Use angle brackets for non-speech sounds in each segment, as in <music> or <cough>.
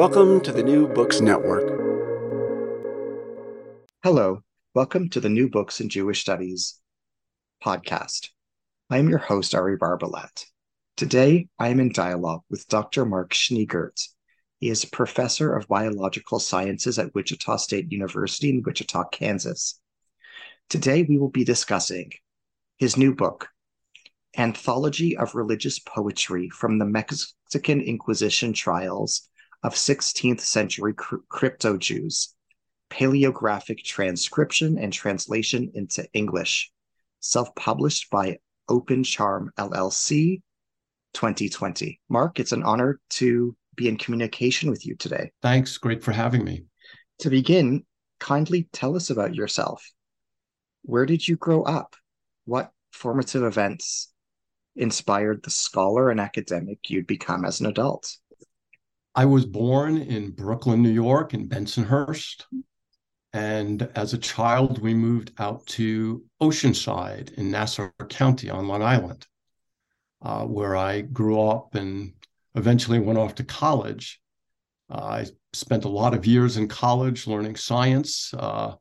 Welcome to the New Books Network. Hello, welcome to the New Books in Jewish Studies podcast. I am your host, Ari Barbalat. Today, I am in dialogue with Dr. Mark Schneegurt. He is a professor of biological sciences at Wichita State University in Wichita, Kansas. Today, we will be discussing his new book, Anthology of Religious Poetry from the Mexican Inquisition Trials of 16th century crypto Jews, paleographic transcription and translation into English, self published by Open Charm LLC 2020. Mark, it's an honor to be in communication with you today. Thanks. Great for having me. To begin, kindly tell us about yourself. Where did you grow up? What formative events inspired the scholar and academic you'd become as an adult? I was born in Brooklyn, New York, in Bensonhurst. And as a child, we moved out to Oceanside in Nassau County on Long Island, uh, where I grew up and eventually went off to college. Uh, I spent a lot of years in college learning science. Uh,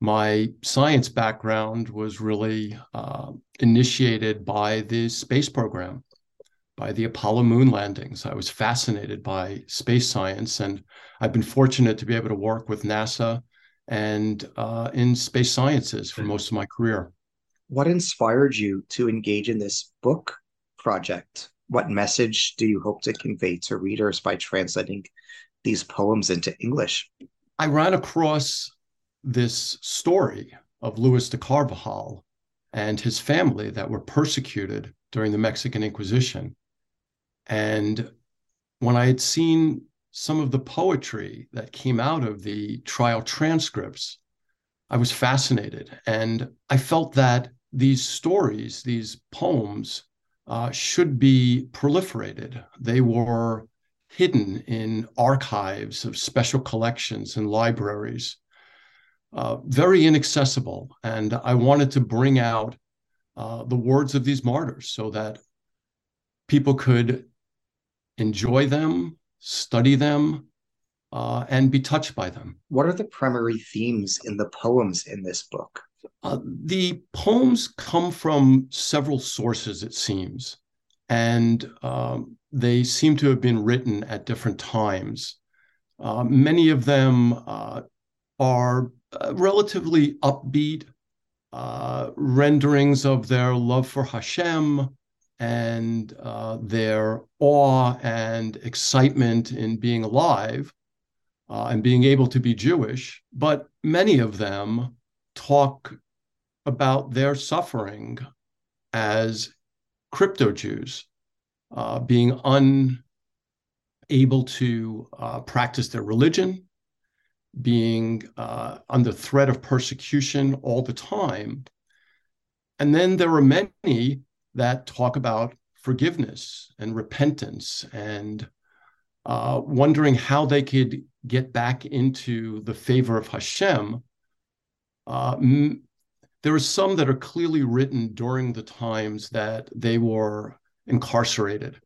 my science background was really uh, initiated by the space program by the Apollo moon landings. I was fascinated by space science, and I've been fortunate to be able to work with NASA and uh, in space sciences for most of my career. What inspired you to engage in this book project? What message do you hope to convey to readers by translating these poems into English? I ran across this story of Luis de Carvajal and his family that were persecuted during the Mexican Inquisition. And when I had seen some of the poetry that came out of the trial transcripts, I was fascinated. And I felt that these stories, these poems, uh, should be proliferated. They were hidden in archives of special collections and libraries, uh, very inaccessible. And I wanted to bring out uh, the words of these martyrs so that people could enjoy them, study them, uh, and be touched by them. What are the primary themes in the poems in this book? Uh, the poems come from several sources, it seems, and um, they seem to have been written at different times. Uh, many of them uh, are uh, relatively upbeat uh, renderings of their love for Hashem, and uh, their awe and excitement in being alive uh, and being able to be Jewish, but many of them talk about their suffering as crypto Jews, uh, being unable to uh, practice their religion, being uh, under threat of persecution all the time. And then there are many that talk about forgiveness and repentance and uh, wondering how they could get back into the favor of Hashem. Uh, m- there are some that are clearly written during the times that they were incarcerated.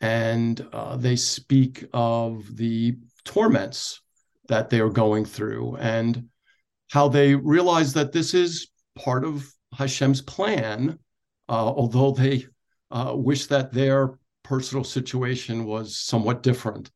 And uh, they speak of the torments that they are going through and how they realize that this is part of Hashem's plan although they uh, wish that their personal situation was somewhat different.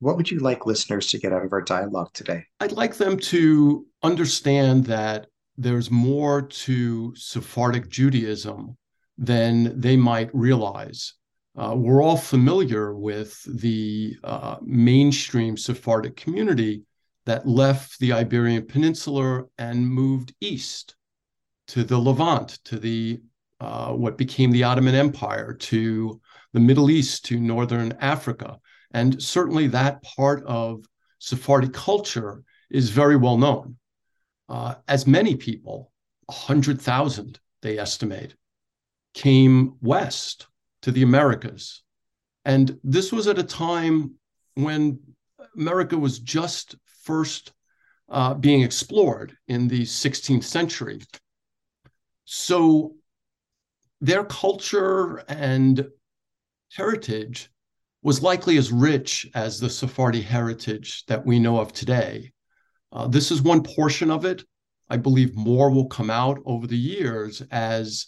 What would you like listeners to get out of our dialogue today? I'd like them to understand that there's more to Sephardic Judaism than they might realize. Uh, we're all familiar with the uh, mainstream Sephardic community that left the Iberian Peninsula and moved east to the Levant, to the uh, what became the Ottoman Empire to the Middle East to Northern Africa. And certainly that part of Sephardi culture is very well known. Uh, as many people, 100,000, they estimate, came west to the Americas. And this was at a time when America was just first uh, being explored in the 16th century. So their culture and heritage was likely as rich as the Sephardi heritage that we know of today. Uh, this is one portion of it. I believe more will come out over the years as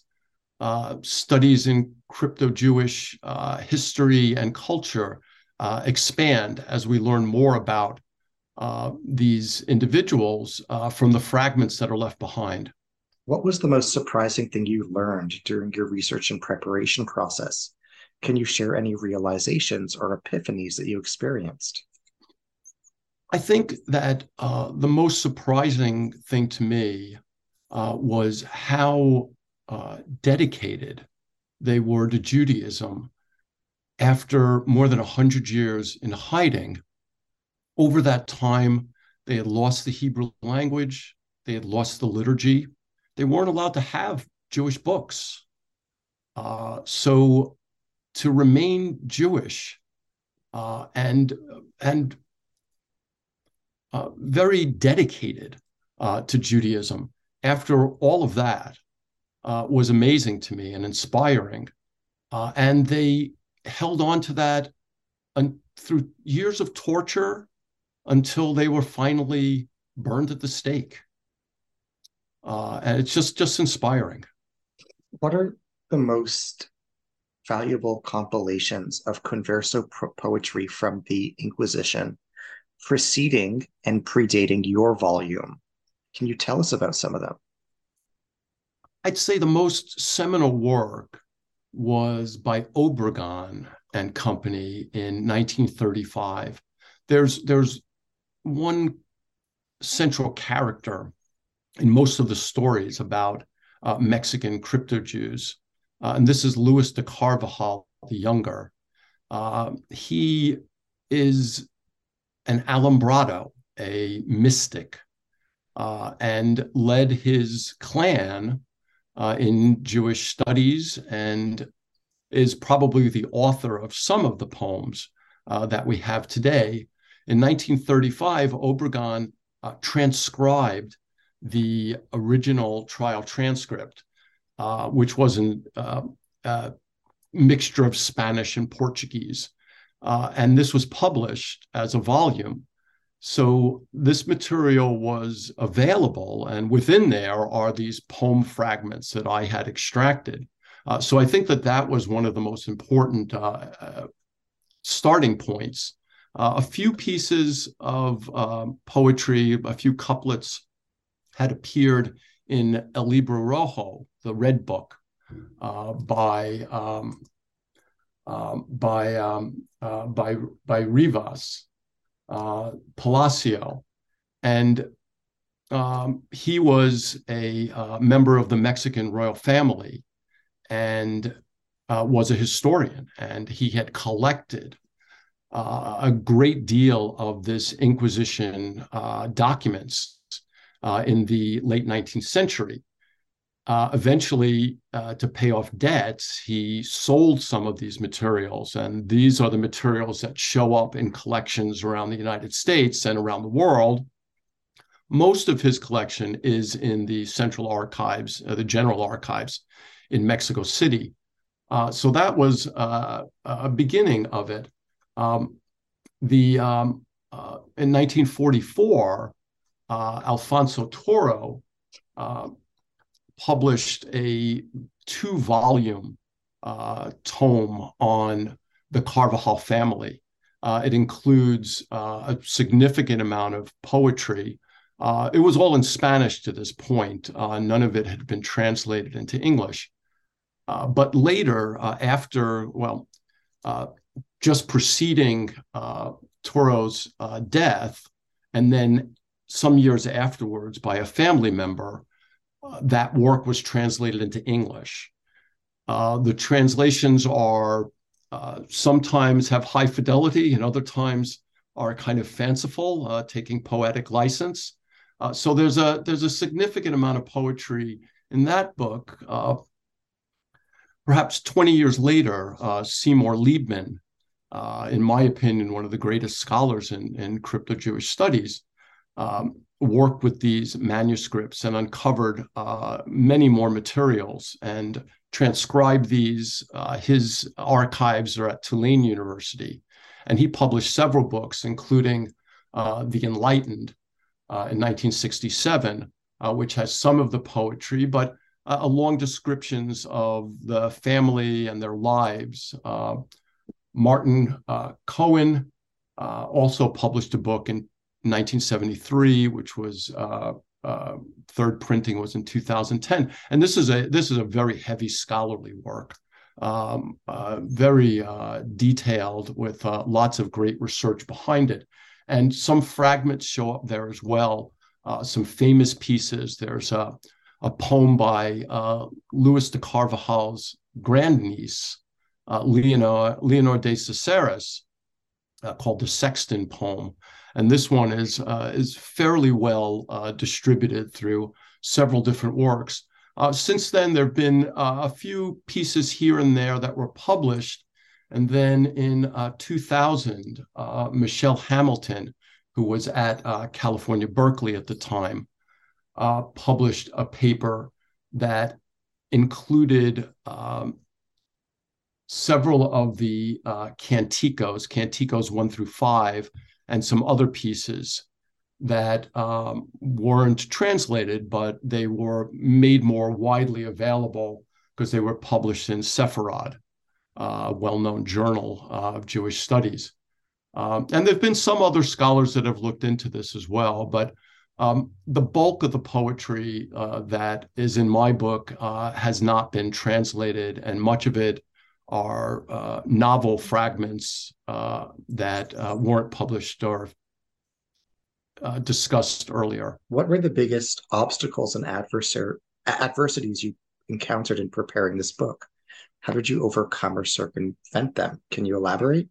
uh, studies in crypto Jewish uh, history and culture uh, expand as we learn more about uh, these individuals uh, from the fragments that are left behind. What was the most surprising thing you learned during your research and preparation process? Can you share any realizations or epiphanies that you experienced? I think that uh, the most surprising thing to me uh, was how uh, dedicated they were to Judaism after more than 100 years in hiding. Over that time, they had lost the Hebrew language, they had lost the liturgy, they weren't allowed to have Jewish books. Uh, so to remain Jewish uh, and and uh, very dedicated uh, to Judaism after all of that uh, was amazing to me and inspiring. Uh, and they held on to that un- through years of torture until they were finally burned at the stake. Uh, and it's just just inspiring. What are the most valuable compilations of converso poetry from the Inquisition preceding and predating your volume? Can you tell us about some of them? I'd say the most seminal work was by Obregon and Company in 1935. There's there's one central character in most of the stories about uh, Mexican crypto Jews, uh, and this is Luis de Carvajal the Younger. Uh, he is an alumbrado, a mystic, uh, and led his clan uh, in Jewish studies and is probably the author of some of the poems uh, that we have today. In 1935, Obregon transcribed the original trial transcript, uh, which was a uh, uh, mixture of Spanish and Portuguese. and this was published as a volume so this material was available, and within there are these poem fragments that I had extracted. Uh, so I think that that was one of the most important uh, uh, starting points. Uh, a few pieces of poetry, a few couplets had appeared in El Libro Rojo, the Red Book, uh, by um, um, by um, uh, by by Rivas uh, Palacio, and um, he was a uh, member of the Mexican royal family and uh, was a historian, and he had collected uh, a great deal of this Inquisition documents uh, in the late 19th century. Uh, eventually, uh, to pay off debts, he sold some of these materials. And these are the materials that show up in collections around the United States and around the world. Most of his collection is in the Central Archives, uh, the General Archives in Mexico City. Uh, so that was uh, a beginning of it. Um, the um, in 1944, Alfonso Toro published a two volume uh, tome on the Carvajal family. Uh, it includes uh, a significant amount of poetry. Uh, it was all in Spanish to this point. Uh, none of it had been translated into English. Uh, but later, after, well, just preceding Toro's death, and then some years afterwards by a family member, that work was translated into English. Uh, the translations are uh, sometimes have high fidelity and other times are kind of fanciful, uh, taking poetic license. Uh, so there's a there's a significant amount of poetry in that book. Uh, perhaps 20 years later, uh, Seymour Liebman, uh, in my opinion, one of the greatest scholars in, in crypto Jewish studies, um, worked with these manuscripts and uncovered uh, many more materials and transcribed these. Uh, his archives are at Tulane University, and he published several books, including uh, The Enlightened uh, in 1967, uh, which has some of the poetry, but uh, long descriptions of the family and their lives. Martin Cohen also published a book in 1973, which was uh, uh, third printing was in 2010, and this is a this is a very heavy scholarly work, um, uh, very uh, detailed with uh, lots of great research behind it, and some fragments show up there as well. Uh, some famous pieces. There's a a poem by Louis de Carvajal's grandniece, Leonor Leonor de Caceres, called the Sexton poem and this one is uh, is fairly well uh, distributed through several different works. Uh, since then, there have been uh, a few pieces here and there that were published, and then in uh, 2000, uh, Michelle Hamilton, who was at California Berkeley at the time, published a paper that included um, several of the canticos, canticos one through five, and some other pieces that um, weren't translated, but they were made more widely available because they were published in Sephirot, a well-known journal uh, of Jewish studies. Um, and there have been some other scholars that have looked into this as well, but um, the bulk of the poetry uh, that is in my book uh, has not been translated, and much of it are uh, novel fragments uh, that uh, weren't published or uh, discussed earlier. What were the biggest obstacles and adversar- adversities you encountered in preparing this book? How did you overcome or circumvent them? Can you elaborate?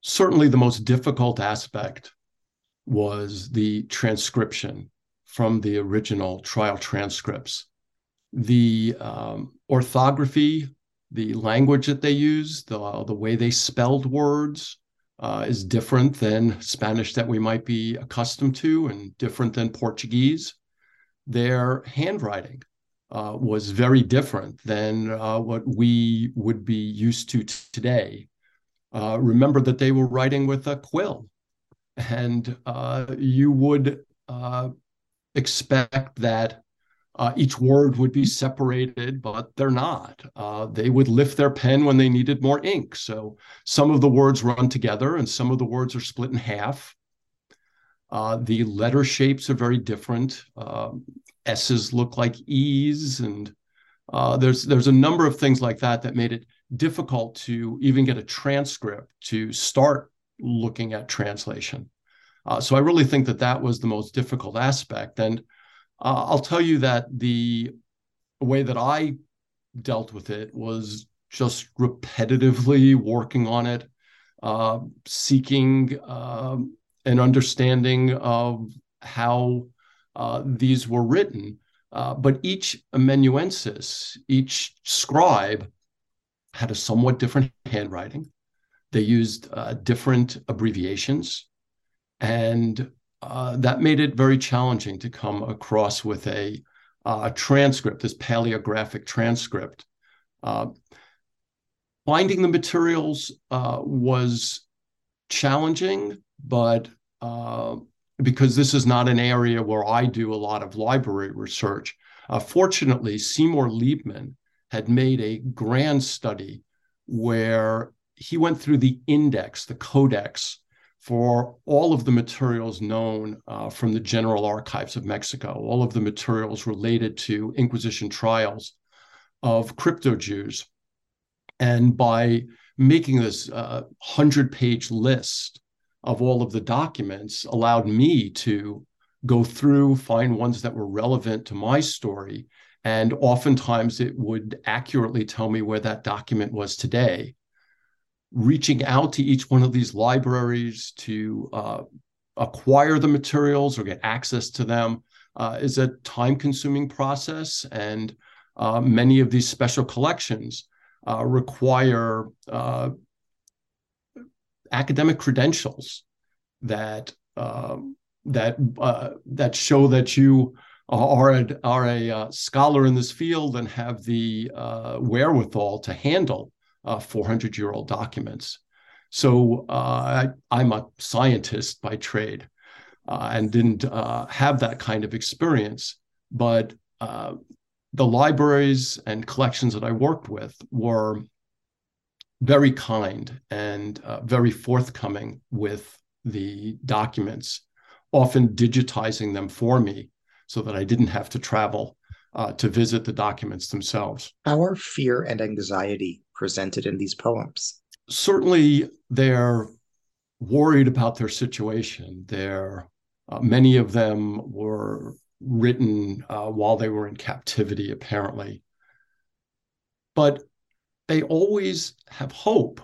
Certainly, the most difficult aspect was the transcription from the original trial transcripts. The um, orthography the language that they use, the, the way they spelled words uh, is different than Spanish that we might be accustomed to and different than Portuguese. Their handwriting uh, was very different than uh, what we would be used to t- today. Uh, remember that they were writing with a quill, and uh, you would uh, expect that uh, each word would be separated, but they're not. Uh, they would lift their pen when they needed more ink. So some of the words run together and some of the words are split in half. Uh, the letter shapes are very different. Um, S's look like E's, and uh, there's there's a number of things like that that made it difficult to even get a transcript to start looking at translation. Uh, so I really think that that was the most difficult aspect. And uh, I'll tell you that the way that I dealt with it was just repetitively working on it, uh, seeking uh, an understanding of how uh, these were written. Uh, but each amanuensis, each scribe, had a somewhat different handwriting. They used uh, different abbreviations. And uh, that made it very challenging to come across with a, uh, transcript, this paleographic transcript. Uh, finding the materials uh, was challenging, but uh, because this is not an area where I do a lot of library research, fortunately, Seymour Liebman had made a grand study where he went through the index, the codex for all of the materials known uh, from the General Archives of Mexico, all of the materials related to Inquisition trials of crypto Jews. And by making this 100 uh, page list of all of the documents, allowed me to go through, find ones that were relevant to my story, And oftentimes it would accurately tell me where that document was today. Reaching out to each one of these libraries to uh, acquire the materials or get access to them uh, is a time consuming process. And uh, many of these special collections uh, require uh, academic credentials that um, that uh, that show that you are a, are a scholar in this field and have the wherewithal to handle 400 year old documents. So uh, I, am a scientist by trade uh, and didn't uh, have that kind of experience. But the libraries and collections that I worked with were very kind and very forthcoming with the documents, often digitizing them for me so that I didn't have to travel uh, to visit the documents themselves. Are fear and anxiety presented in these poems? Certainly, they're worried about their situation. They're uh, many of them were written uh, while they were in captivity, apparently. But they always have hope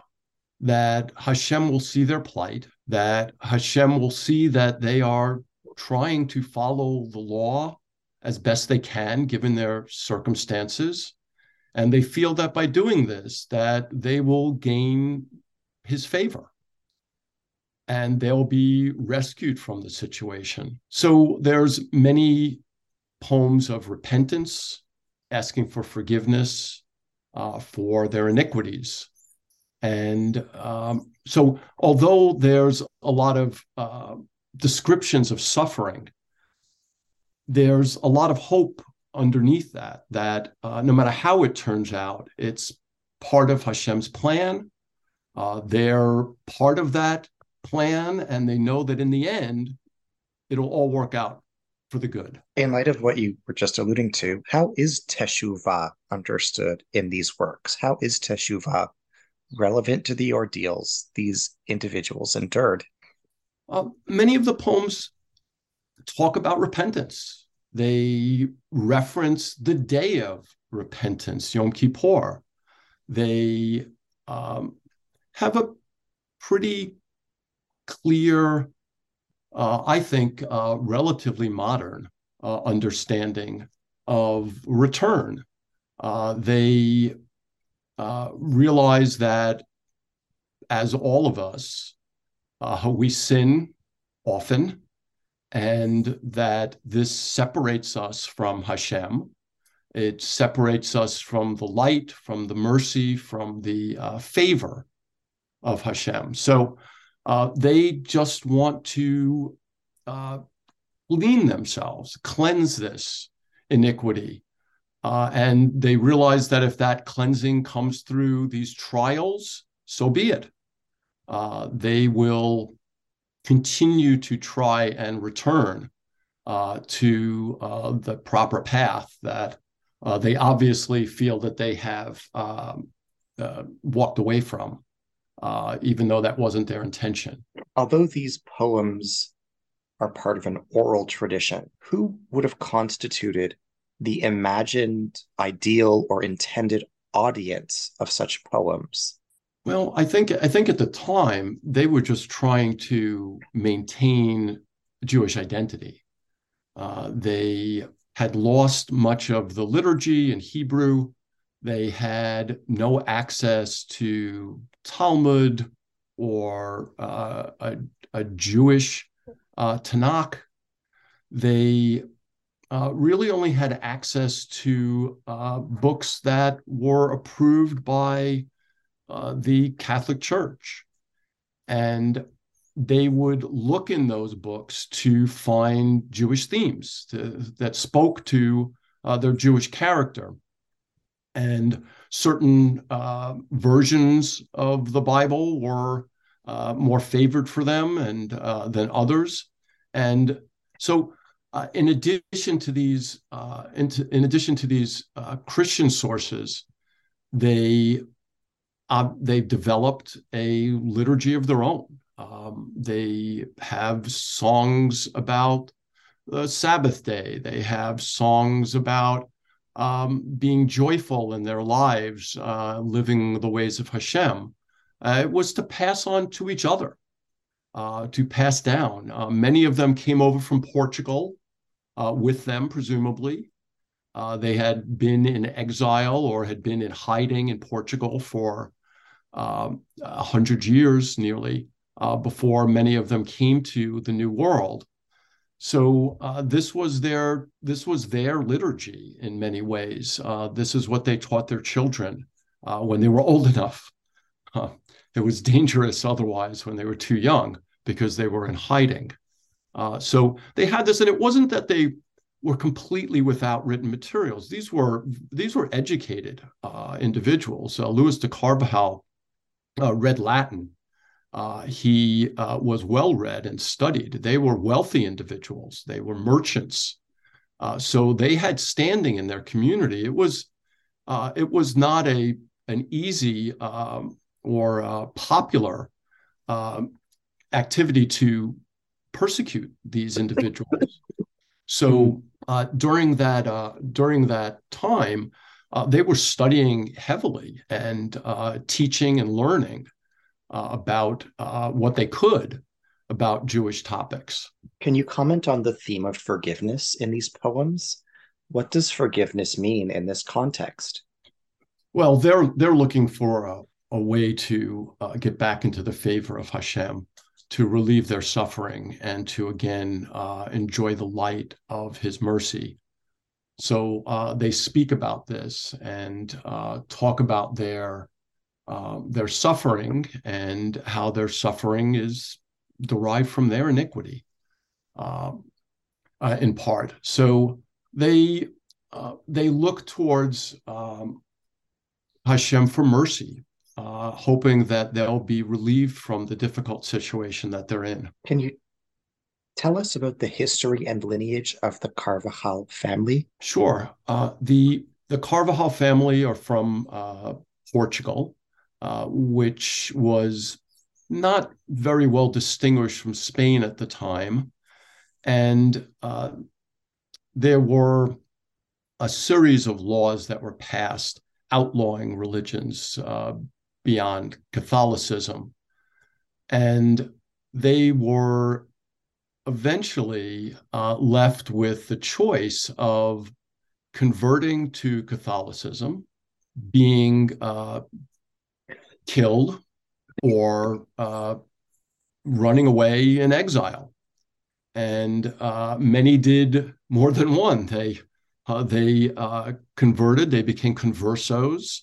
that Hashem will see their plight, that Hashem will see that they are trying to follow the law as best they can given their circumstances and they feel that by doing this that they will gain his favor. And they'll be rescued from the situation. So there's many poems of repentance asking for forgiveness uh, for their iniquities. And um, so although there's a lot of uh, descriptions of suffering, there's a lot of hope underneath that, that uh, no matter how it turns out, it's part of Hashem's plan. Uh, they're part of that plan, and they know that in the end, it'll all work out for the good. In light of what you were just alluding to, how is Teshuvah understood in these works? How is Teshuvah relevant to the ordeals these individuals endured? Uh, many of the poems talk about repentance. They reference the day of repentance, Yom Kippur. They um, have a pretty clear, uh, I think, uh, relatively modern uh, understanding of return. Uh, they uh, realize that, as all of us, uh, we sin often, and that this separates us from Hashem. It separates us from the light, from the mercy, from the uh, favor of Hashem. So uh, they just want to uh, clean themselves, cleanse this iniquity. Uh, and they realize that if that cleansing comes through these trials, so be it uh, they will continue to try and return uh, to uh, the proper path that uh, they obviously feel that they have um, uh, walked away from, uh, even though that wasn't their intention. Although these poems are part of an oral tradition, who would have constituted the imagined, ideal, or intended audience of such poems? Well, I think I think at the time they were just trying to maintain Jewish identity. Uh, they had lost much of the liturgy in Hebrew. They had no access to Talmud or uh, a, a, Jewish uh, Tanakh. They uh, really only had access to uh, books that were approved by uh, the Catholic Church. And they would look in those books to find Jewish themes to, that spoke to uh, their Jewish character. And certain uh, versions of the Bible were uh, more favored for them and uh, than others. And so, in addition to these, in, in, addition to these Christian sources, they uh, they've developed a liturgy of their own. Um, they have songs about the Sabbath day. They have songs about um, being joyful in their lives, uh, living the ways of Hashem. Uh, it was to pass on to each other, uh, to pass down. Uh, many of them came over from Portugal uh, with them, presumably. They had been in exile or had been in hiding in Portugal for um, a hundred years nearly before many of them came to the New World. So uh, this was their this was their liturgy in many ways. Uh, this is what they taught their children uh, when they were old enough. it was dangerous otherwise when they were too young because they were in hiding. Uh, so they had this, and it wasn't that they were completely without written materials. These were these were educated uh, individuals. Uh, Louis de Carvajal read Latin uh, he uh, was well read and studied. They were wealthy individuals. They were merchants, uh, so they had standing in their community. It was uh, it was not a an easy um, or uh, popular um, activity to persecute these individuals. So uh, during that during that time, they were studying heavily and teaching and learning uh, about uh, what they could about Jewish topics. Can you comment on the theme of forgiveness in these poems? What does forgiveness mean in this context? Well, they're they're looking for a, a way to uh, get back into the favor of Hashem, to relieve their suffering, and to again uh, enjoy the light of His mercy. So uh, they speak about this and uh, talk about their uh, their suffering and how their suffering is derived from their iniquity uh, uh, in part. So they uh, they look towards um, Hashem for mercy, uh, hoping that they'll be relieved from the difficult situation that they're in. Can you tell us about the history and lineage of the Carvajal family? Sure. the the Carvajal family are from Portugal. Uh, which was not very well distinguished from Spain at the time. And uh, there were a series of laws that were passed outlawing religions uh, beyond Catholicism. And they were eventually uh, left with the choice of converting to Catholicism, being uh, killed or uh, running away in exile. And uh, many did more than one. They uh, they uh, converted. They became conversos,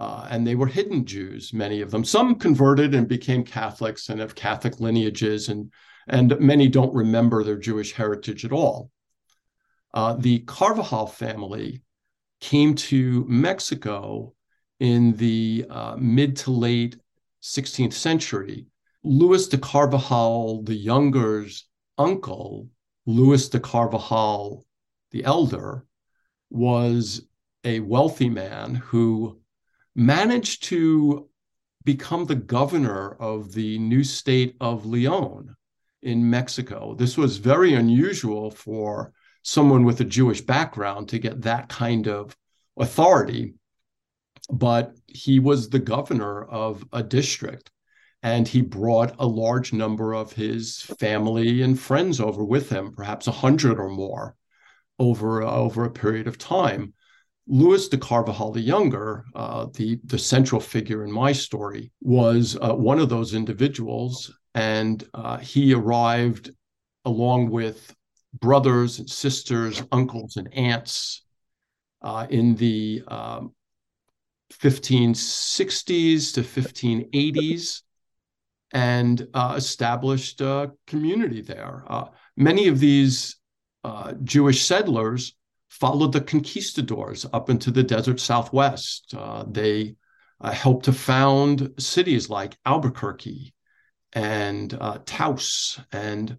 uh, and they were hidden Jews. Many of them. Some converted and became Catholics and have Catholic lineages, and and many don't remember their Jewish heritage at all. Uh, the Carvajal family came to Mexico in the uh, mid to late 16th century. Louis de Carvajal the Younger's uncle, Louis de Carvajal the Elder, was a wealthy man who managed to become the governor of the new state of Leon in Mexico. This was very unusual for someone with a Jewish background to get that kind of authority but he was the governor of a district and he brought a large number of his family and friends over with him, perhaps a hundred or more, over over a period of time. Louis de Carvajal the Younger, uh, the the central figure in my story, was uh, one of those individuals, and uh, he arrived along with brothers and sisters, uncles and aunts uh, in the um, 1560s to 1580s and uh, established a community there. Uh, many of these Jewish settlers followed the conquistadors up into the desert southwest. Uh, they uh, helped to found cities like Albuquerque and uh, Taos and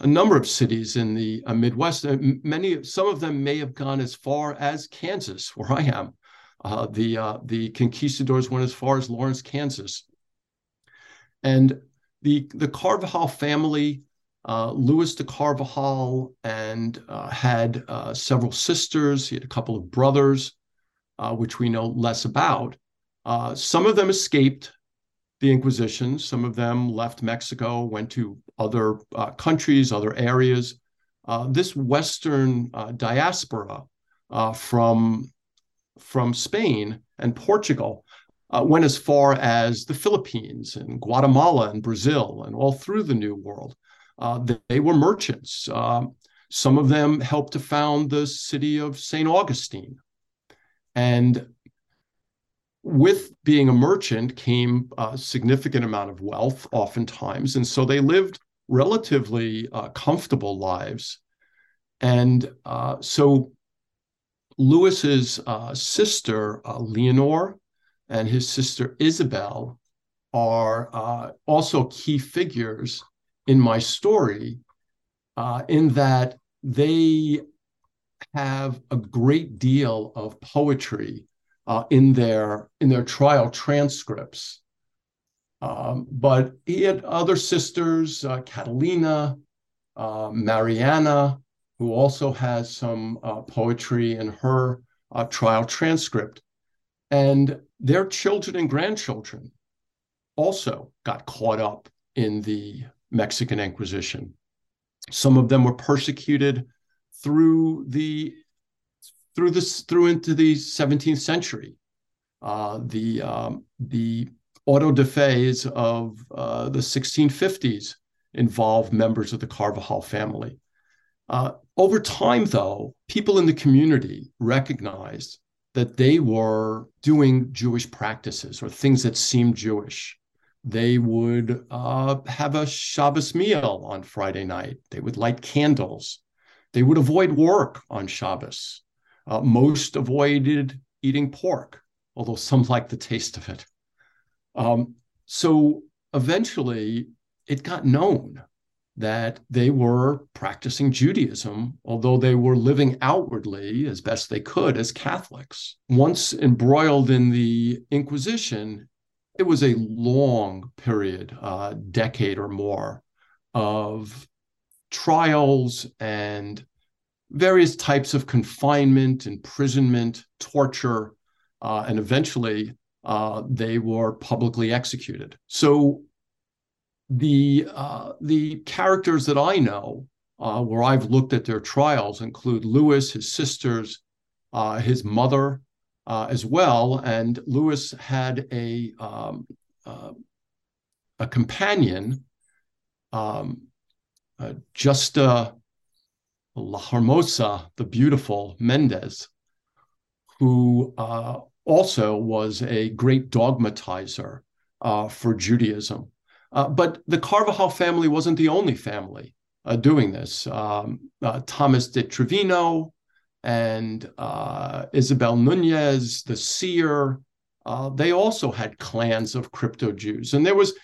a number of cities in the Midwest. many, some of them may have gone as far as Kansas, where I am. Uh, the uh, the conquistadors went as far as Lawrence, Kansas, and the the Carvajal family uh, Louis de Carvajal and uh, had uh, several sisters. He had a couple of brothers, uh, which we know less about. Uh, some of them escaped the Inquisition. Some of them left Mexico, went to other uh, countries, other areas. this Western diaspora from from Spain and Portugal went as far as the Philippines and Guatemala and Brazil and all through the New World. Uh, they were merchants. Uh, some of them helped to found the city of St. Augustine. And with being a merchant came a significant amount of wealth, oftentimes. And so they lived relatively uh, comfortable lives. And uh, so Lewis's uh, sister, Leonor, and his sister Isabel are uh, also key figures in my story, uh, in that they have a great deal of poetry uh, in their in their trial transcripts. Um, but he had other sisters, uh, Catalina, uh, Mariana, who also has some uh, poetry in her trial transcript. And their children and grandchildren also got caught up in the Mexican Inquisition. Some of them were persecuted through the through this through into the 17th century. Uh, the um, the auto de fes of uh, the 1650s involved members of the Carvajal family. Uh, over time, though, people in the community recognized that they were doing Jewish practices or things that seemed Jewish. They would uh, have a Shabbos meal on Friday night. They would light candles. They would avoid work on Shabbos. Uh, most avoided eating pork, although some liked the taste of it. Um, so eventually, it got known that they were practicing Judaism, although they were living outwardly as best they could as Catholics. Once embroiled in the Inquisition, it was a long period, uh, decade or more, of trials and various types of confinement, imprisonment, torture, uh, and eventually uh, they were publicly executed. So the uh, the characters that I know, uh, where I've looked at their trials, include Lewis, his sisters, uh, his mother, uh, as well. And Lewis had a um, uh, a companion, um, uh, Justa La Hermosa, the beautiful Mendez, who also was a great dogmatizer for Judaism. Uh, but the Carvajal family wasn't the only family uh, doing this. Um, uh, Thomas de Trevino and uh, Isabel Nunez, the seer, uh, they also had clans of crypto Jews. And there was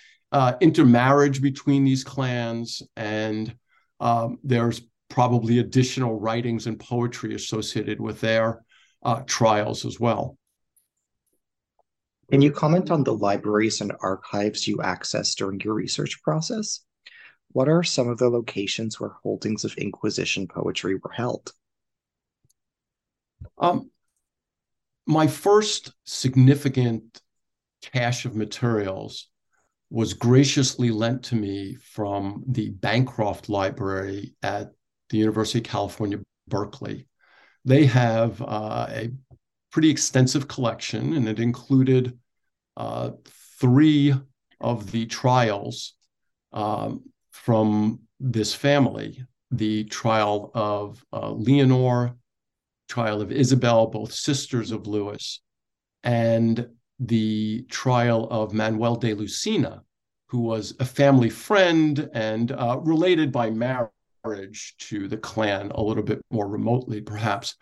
intermarriage between these clans, and um, there's probably additional writings and poetry associated with their trials as well. Can you comment on the libraries and archives you accessed during your research process? What are some of the locations where holdings of Inquisition poetry were held? Um, my first significant cache of materials was graciously lent to me from the Bancroft Library at the University of California, Berkeley. They have uh, a pretty extensive collection, and it included uh, three of the trials um, from this family the trial of uh, Leonor, trial of Isabel, both sisters of Lewis, and the trial of Manuel de Lucena, who was a family friend and uh, related by marriage to the clan a little bit more remotely, perhaps.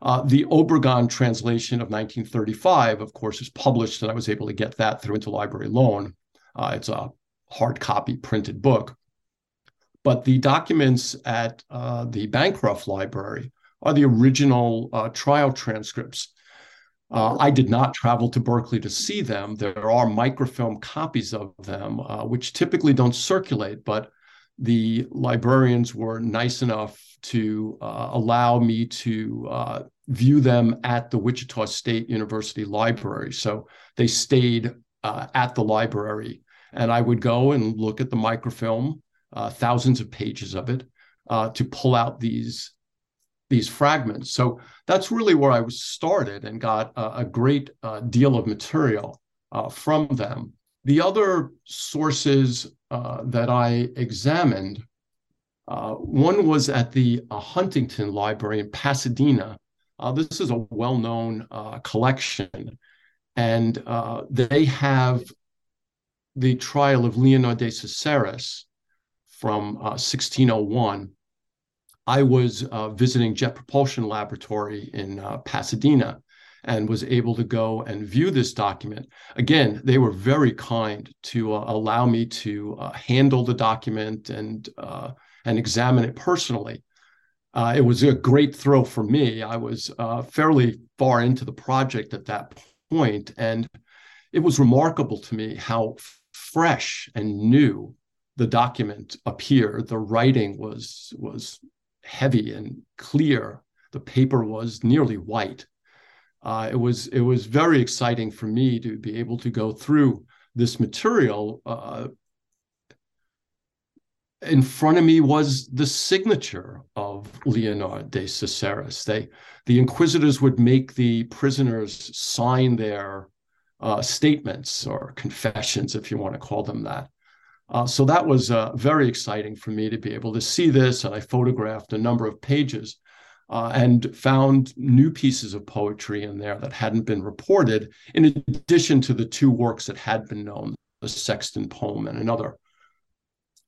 Uh, the Obregon translation of 1935, of course, is published, and I was able to get that through interlibrary loan. Uh, it's a hard copy printed book. But the documents at uh, the Bancroft Library are the original uh, trial transcripts. Uh, I did not travel to Berkeley to see them. There are microfilm copies of them, uh, which typically don't circulate, but the librarians were nice enough to uh, allow me to uh, view them at the Wichita State University Library. So they stayed uh, at the library, and I would go and look at the microfilm, thousands of pages of it, to pull out these these fragments. So that's really where I started and got a, a great uh, deal of material from them. The other sources that I examined uh, one was at the uh, Huntington Library in Pasadena. Uh, this is a well known uh, collection, and uh, they have the trial of Leonor de Caceres from 1601. I was visiting Jet Propulsion Laboratory in Pasadena and was able to go and view this document. Again, they were very kind to uh, allow me to uh, handle the document and uh, and examine it personally. Uh, it was a great thrill for me. I was uh, fairly far into the project at that point, and it was remarkable to me how fresh and new the document appeared. The writing was was heavy and clear. The paper was nearly white. Uh, it was it was very exciting for me to be able to go through this material uh, in front of me was the signature of Leonor de Caceres. They, the inquisitors would make the prisoners sign their uh, statements or confessions, if you want to call them that. Uh, so that was uh, very exciting for me to be able to see this. And I photographed a number of pages uh, and found new pieces of poetry in there that hadn't been reported, in addition to the two works that had been known the Sexton poem and another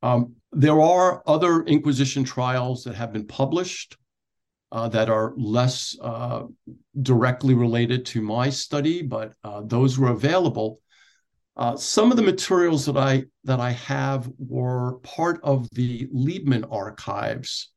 um, there are other Inquisition trials that have been published uh, that are less uh, directly related to my study, but uh, those were available. Uh, some of the materials that I that I have were part of the Liebman archives,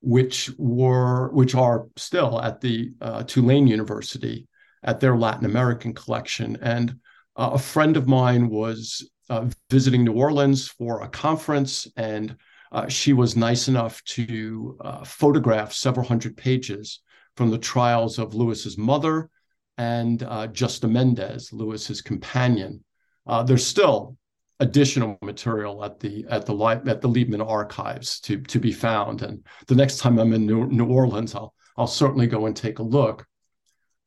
which were which are still at the uh, Tulane University at their Latin American collection. And uh, a friend of mine was uh, visiting New Orleans for a conference, and uh, she was nice enough to photograph several hundred pages from the trials of Lewis's mother and Justa Mendez, Lewis's companion. Uh, there's still additional material at the at the at the Liebman archives to to be found, and the next time I'm in New, New Orleans, I'll I'll certainly go and take a look.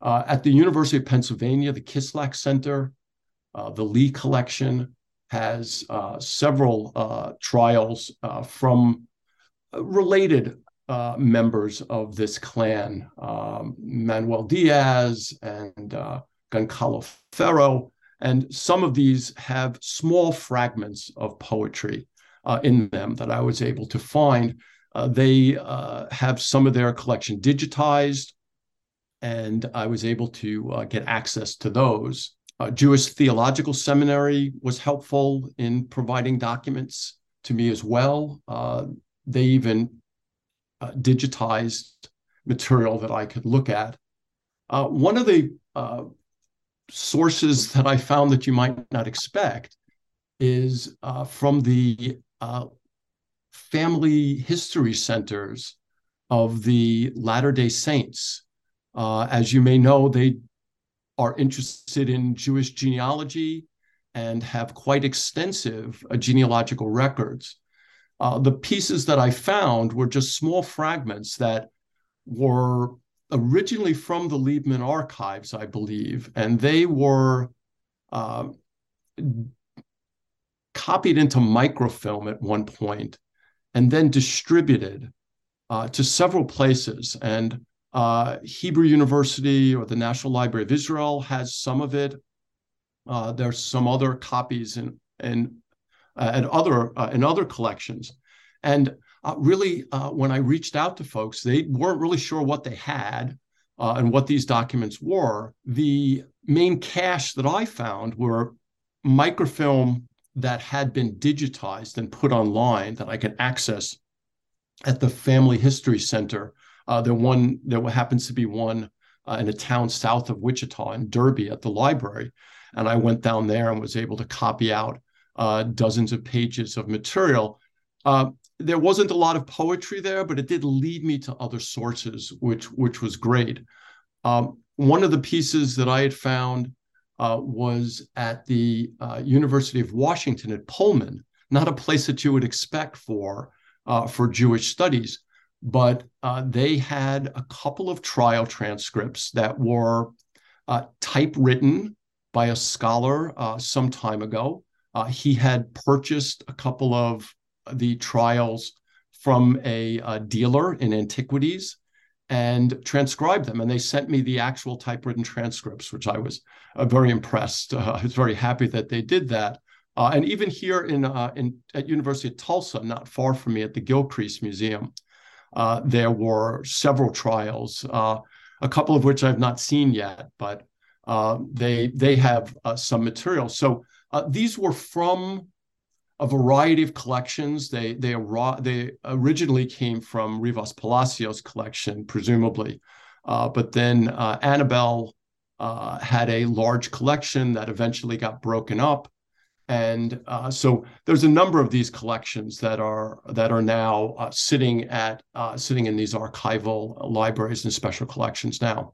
Uh, at the University of Pennsylvania, the Kislak Center, the Lea Collection, has uh, several uh, trials uh, from related uh, members of this clan, um, Manuel Diaz and uh, Goncalo Ferro. And some of these have small fragments of poetry uh, in them that I was able to find. they have some of their collection digitized, and I was able to get access to those. Uh, Jewish Theological Seminary was helpful in providing documents to me as well. Uh, they even uh, digitized material that I could look at. Uh, one of the uh, sources that I found that you might not expect is uh, from the family history centers of the Latter day Saints. as you may know, they are interested in Jewish genealogy and have quite extensive uh, genealogical records. Uh, the pieces that I found were just small fragments that were originally from the Liebman archives, I believe, and they were uh, copied into microfilm at one point and then distributed uh, to several places. And uh, Hebrew University or the National Library of Israel has some of it. Uh, there's some other copies in in uh, and other uh, in other collections, and uh, really, uh, when I reached out to folks, they weren't really sure what they had and what these documents were. The main cache that I found were microfilm that had been digitized and put online that I could access at the Family History Center uh, there one there happens to be one uh, in a town south of Wichita in Derby at the library, and I went down there and was able to copy out uh, dozens of pages of material Uh, there wasn't a lot of poetry there, but it did lead me to other sources, which which was great. Um, one of the pieces that I had found uh, was at the uh, University of Washington at Pullman, not a place that you would expect for uh, for Jewish studies, but uh, they had a couple of trial transcripts that were uh, typewritten by a scholar uh, some time ago. he had purchased a couple of the trials from a, a dealer in antiquities and transcribed them. And they sent me the actual typewritten transcripts, which I was uh, very impressed. Uh, I was very happy that they did that. Uh, and even here in, uh, in at University of Tulsa, not far from me at the Gilcrease Museum, uh, there were several trials, uh, a couple of which I've not seen yet, but they they have some material. So these were from a variety of collections. They they they originally came from Rivas Palacios collection, presumably, uh, but then uh, Annabelle uh, had a large collection that eventually got broken up, and uh, so there's a number of these collections that are that are now uh, sitting at uh, sitting in these archival libraries and special collections now.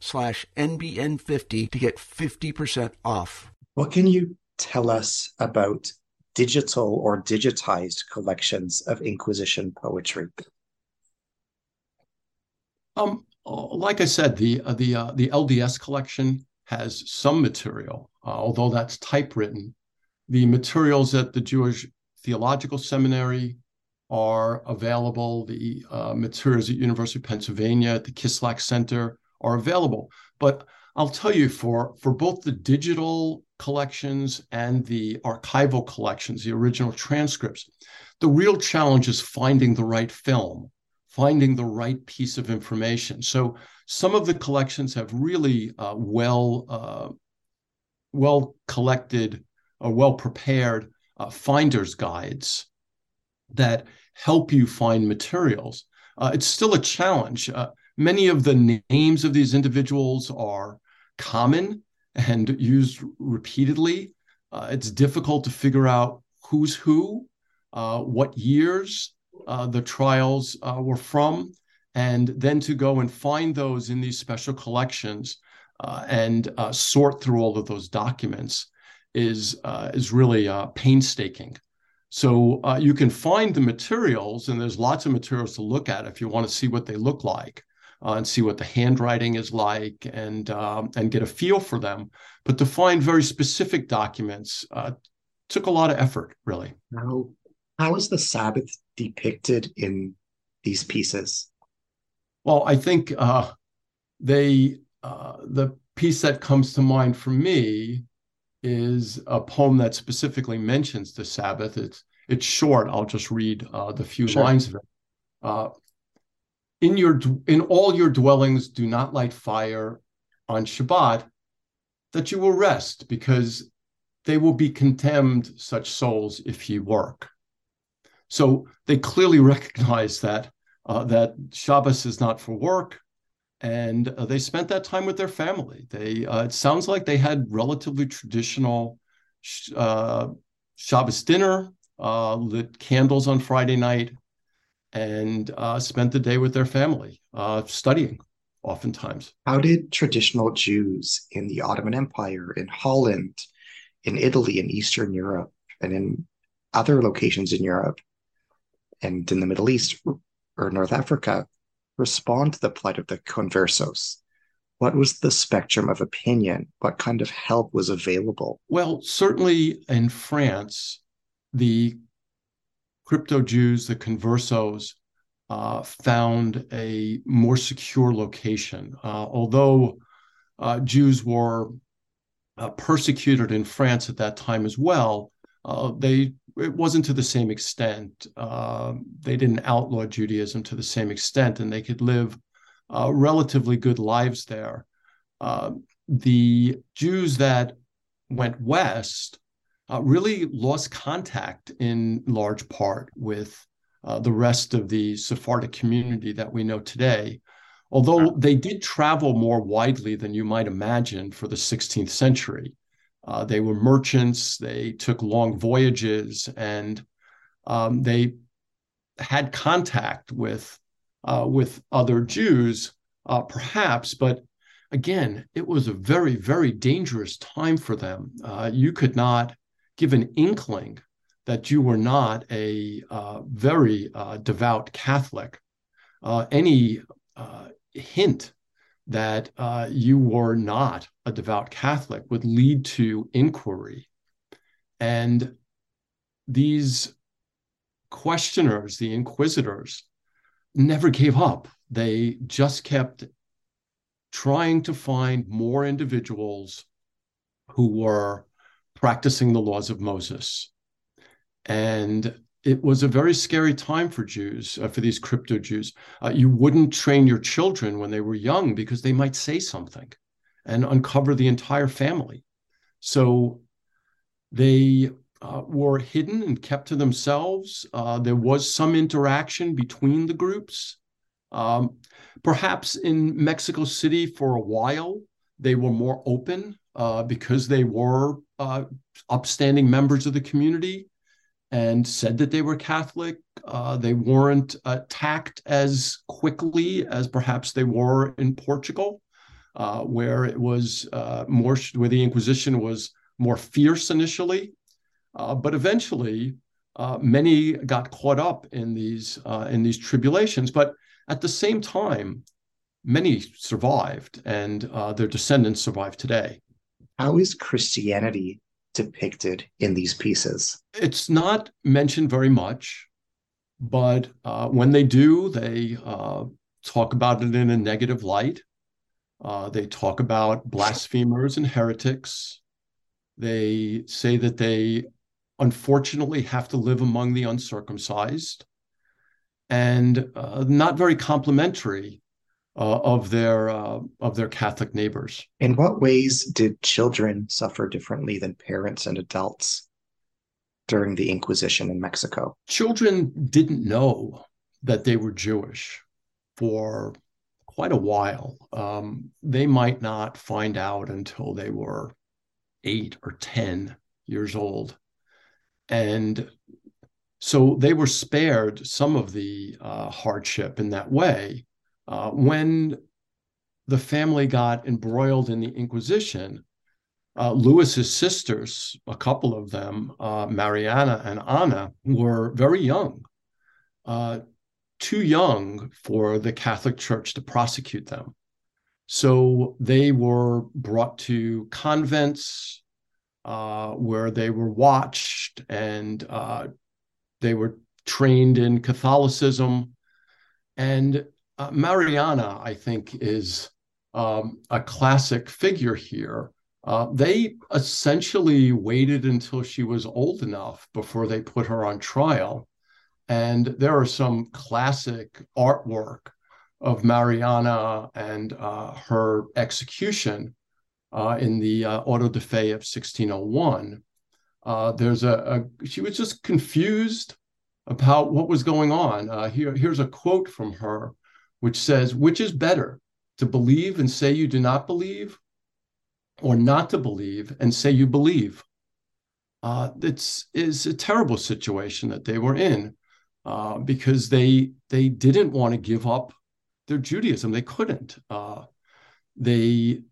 slash NBN50 to get 50% off. What can you tell us about digital or digitized collections of Inquisition poetry? Um, like I said, the uh, the uh, the LDS collection has some material, uh, although that's typewritten. The materials at the Jewish Theological Seminary are available. The uh, materials at University of Pennsylvania at the Kislak Center are available. But I'll tell you for for both the digital collections and the archival collections, the original transcripts, the real challenge is finding the right film, finding the right piece of information. So some of the collections have really uh, well uh, well collected or well prepared uh, finder's guides that help you find materials. Uh, it's still a challenge. Uh, Many of the names of these individuals are common and used repeatedly. Uh, it's difficult to figure out who's who, uh, what years uh, the trials uh, were from, and then to go and find those in these special collections uh, and uh, sort through all of those documents is is really painstaking. So you can find the materials, and there's lots of materials to look at if you want to see what they look like uh, and see what the handwriting is like and um, and get a feel for them. But to find very specific documents uh, took a lot of effort, really. How how is the Sabbath depicted in these pieces? Well, I think uh, they uh, the piece that comes to mind for me is a poem that specifically mentions the Sabbath. It's it's short. I'll just read uh, the few sure. lines of it. In your in all your dwellings do not light fire on Shabbat, that you will rest, because they will be condemned such souls if ye work. So they clearly <laughs> recognize that uh, that Shabbos is not for work, and uh, they spent that time with their family. They uh, it sounds like they had relatively traditional uh, Shabbos dinner, uh, lit candles on Friday night, and uh, spent the day with their family uh, studying oftentimes. How did traditional Jews in the Ottoman Empire, in Holland, in Italy, in Eastern Europe, and in other locations in Europe and in the Middle East or North Africa respond to the plight of the conversos? What was the spectrum of opinion? What kind of help was available? Well, certainly in France, the crypto Jews, the conversos, uh, found a more secure location. Uh, although uh, Jews were uh, persecuted in France at that time as well, uh, they it wasn't to the same extent. Uh, they didn't outlaw Judaism to the same extent, and they could live relatively good lives there. the Jews that went west really lost contact in large part with uh, the rest of the Sephardic community that we know today. Although they did travel more widely than you might imagine for the 16th century. Uh, they were merchants, they took long voyages, and um, they had contact with, uh, with other Jews, uh, perhaps, but again, it was a very, very dangerous time for them. Uh, you could not give an inkling that you were not a uh, very uh, devout Catholic, uh, any uh, hint that uh, you were not a devout Catholic would lead to inquiry. And these questioners, the inquisitors, never gave up. They just kept trying to find more individuals who were practicing the laws of Moses and it was a very scary time for Jews, uh, for these crypto Jews. Uh, you wouldn't train your children when they were young because they might say something and uncover the entire family. So they uh, were hidden and kept to themselves. Uh, there was some interaction between the groups. Um, perhaps in Mexico City for a while, they were more open uh, because they were uh, upstanding members of the community and said that they were Catholic. Uh, they weren't attacked as quickly as perhaps they were in Portugal, uh, where it was uh, more, where the Inquisition was more fierce initially. Uh, but eventually, many got caught up in these in these tribulations. But at the same time, many survived, and their descendants survive today. How is Christianity depicted in these pieces? It's not mentioned very much, but uh, when they do, they uh, talk about it in a negative light. Uh, they talk about blasphemers and heretics. They say that they unfortunately have to live among the uncircumcised and uh, not very complimentary uh, of their uh, of their Catholic neighbors. In what ways did children suffer differently than parents and adults during the Inquisition in Mexico? Children didn't know that they were Jewish for quite a while. Um, they might not find out until they were eight or ten years old, and so they were spared some of the uh, hardship in that way uh, when the family got embroiled in the Inquisition, uh, Lewis's sisters, a couple of them, uh, Mariana and Anna, were very young, uh, too young for the Catholic Church to prosecute them. So they were brought to convents uh, where they were watched and uh, they were trained in Catholicism. And uh, Mariana, I think, is um, a classic figure here. Uh, they essentially waited until she was old enough before they put her on trial. And there are some classic artwork of Mariana and uh, her execution uh, in the uh, auto de fe of 1601. Uh, there's a, a, she was just confused about what was going on. Uh, here, here's a quote from her which says, which is better, to believe and say you do not believe, or not to believe and say you believe? Uh, it's is a terrible situation that they were in uh, because they they didn't want to give up their Judaism. They couldn't. Uh, they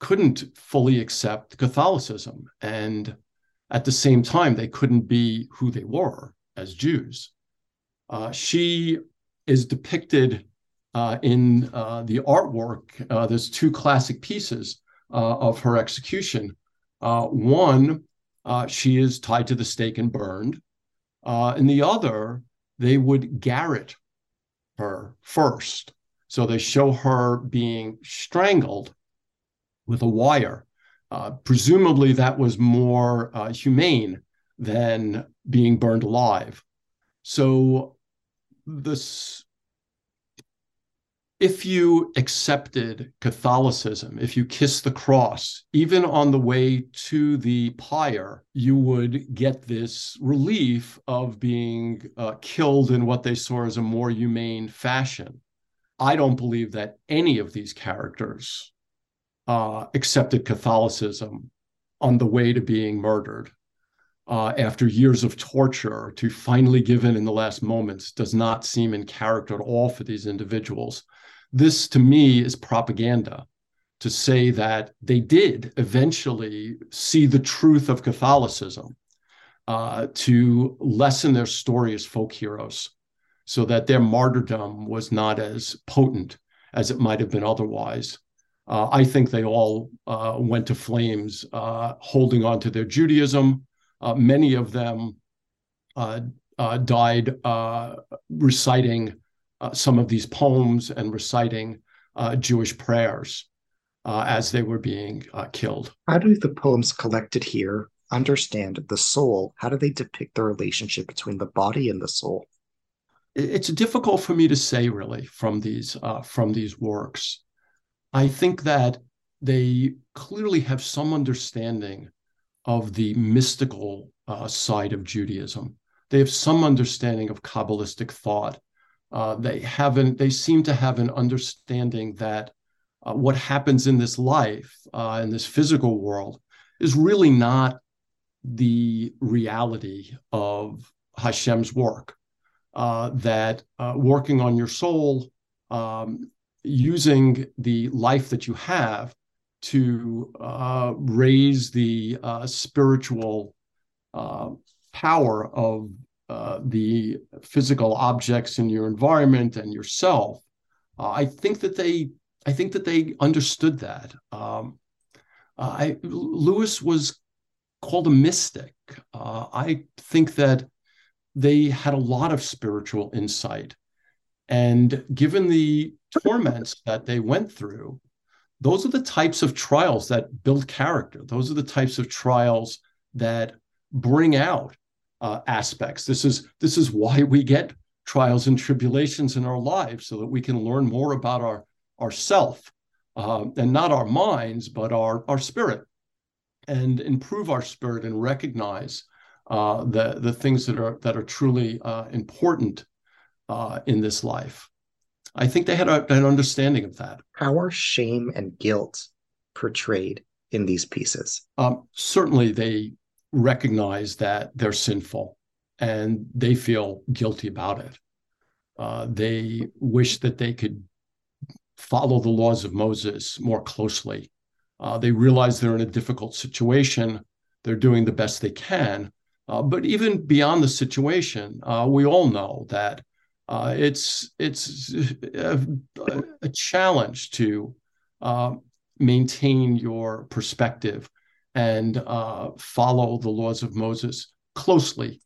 couldn't fully accept Catholicism, and at the same time, they couldn't be who they were as Jews. Uh, she is depicted uh, in uh, the artwork. Uh, there's two classic pieces uh, of her execution. Uh, one, she is tied to the stake and burned. and the other, they would garrote her first. So they show her being strangled with a wire. presumably, that was more humane than being burned alive. So this if you accepted Catholicism, if you kissed the cross, even on the way to the pyre, you would get this relief of being uh, killed in what they saw as a more humane fashion. I don't believe that any of these characters uh, accepted Catholicism on the way to being murdered uh, after years of torture to finally give in in the last moments does not seem in character at all for these individuals. This, to me, is propaganda to say that they did eventually see the truth of Catholicism, uh, to lessen their story as folk heroes, so that their martyrdom was not as potent as it might have been otherwise. Uh, I think they all uh, went to flames uh, holding on to their Judaism, uh, many of them uh, died reciting some of these poems and reciting Jewish prayers as they were being killed. How do the poems collected here understand the soul? How do they depict the relationship between the body and the soul? It's difficult for me to say really from these uh, from these works. I think that they clearly have some understanding of the mystical uh, side of Judaism. They have some understanding of Kabbalistic thought. Uh, they haven't. They seem to have an understanding that uh, what happens in this life, uh, in this physical world, is really not the reality of Hashem's work. Uh, that uh, working on your soul, um, using the life that you have to raise the spiritual power of uh, the physical objects in your environment and yourself. Uh, I think that they, I think that they understood that. Um, I, Lewis was called a mystic. I think that they had a lot of spiritual insight. And given the torments that they went through, those are the types of trials that build character. Those are the types of trials that bring out uh, aspects. This is this is why we get trials and tribulations in our lives, so that we can learn more about our ourself uh, and not our minds, but our our spirit, and improve our spirit and recognize uh, the the things that are that are truly uh, important uh, in this life. I think they had a, an understanding of that. How are shame and guilt portrayed in these pieces? Um, certainly, they recognize that they're sinful and they feel guilty about it. Uh, they wish that they could follow the laws of Moses more closely. Uh, they realize they're in a difficult situation. They're doing the best they can. Uh, but even beyond the situation, uh, we all know that uh, it's it's a, a challenge to uh, maintain your perspective and uh, follow the laws of Moses closely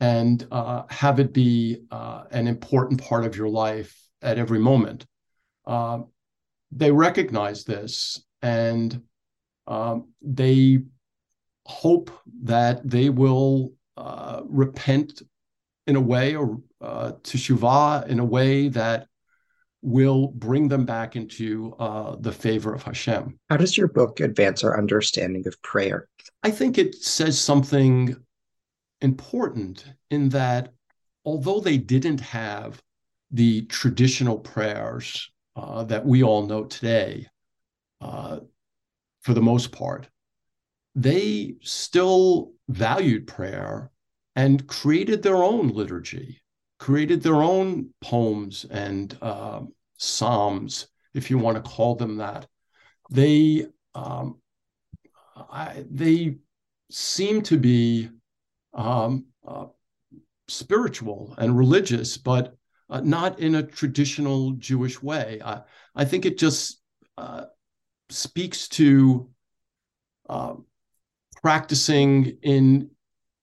and uh, have it be uh, an important part of your life at every moment. Uh, they recognize this and um, they hope that they will repent in a way or uh, teshuvah in a way that will bring them back into uh, the favor of Hashem. How does your book advance our understanding of prayer? I think it says something important in that although they didn't have the traditional prayers uh, that we all know today, uh, for the most part, they still valued prayer and created their own liturgy, created their own poems and uh, psalms, if you want to call them that. They um, I, they seem to be um, uh, spiritual and religious, but uh, not in a traditional Jewish way. I, I think it just uh, speaks to uh, practicing in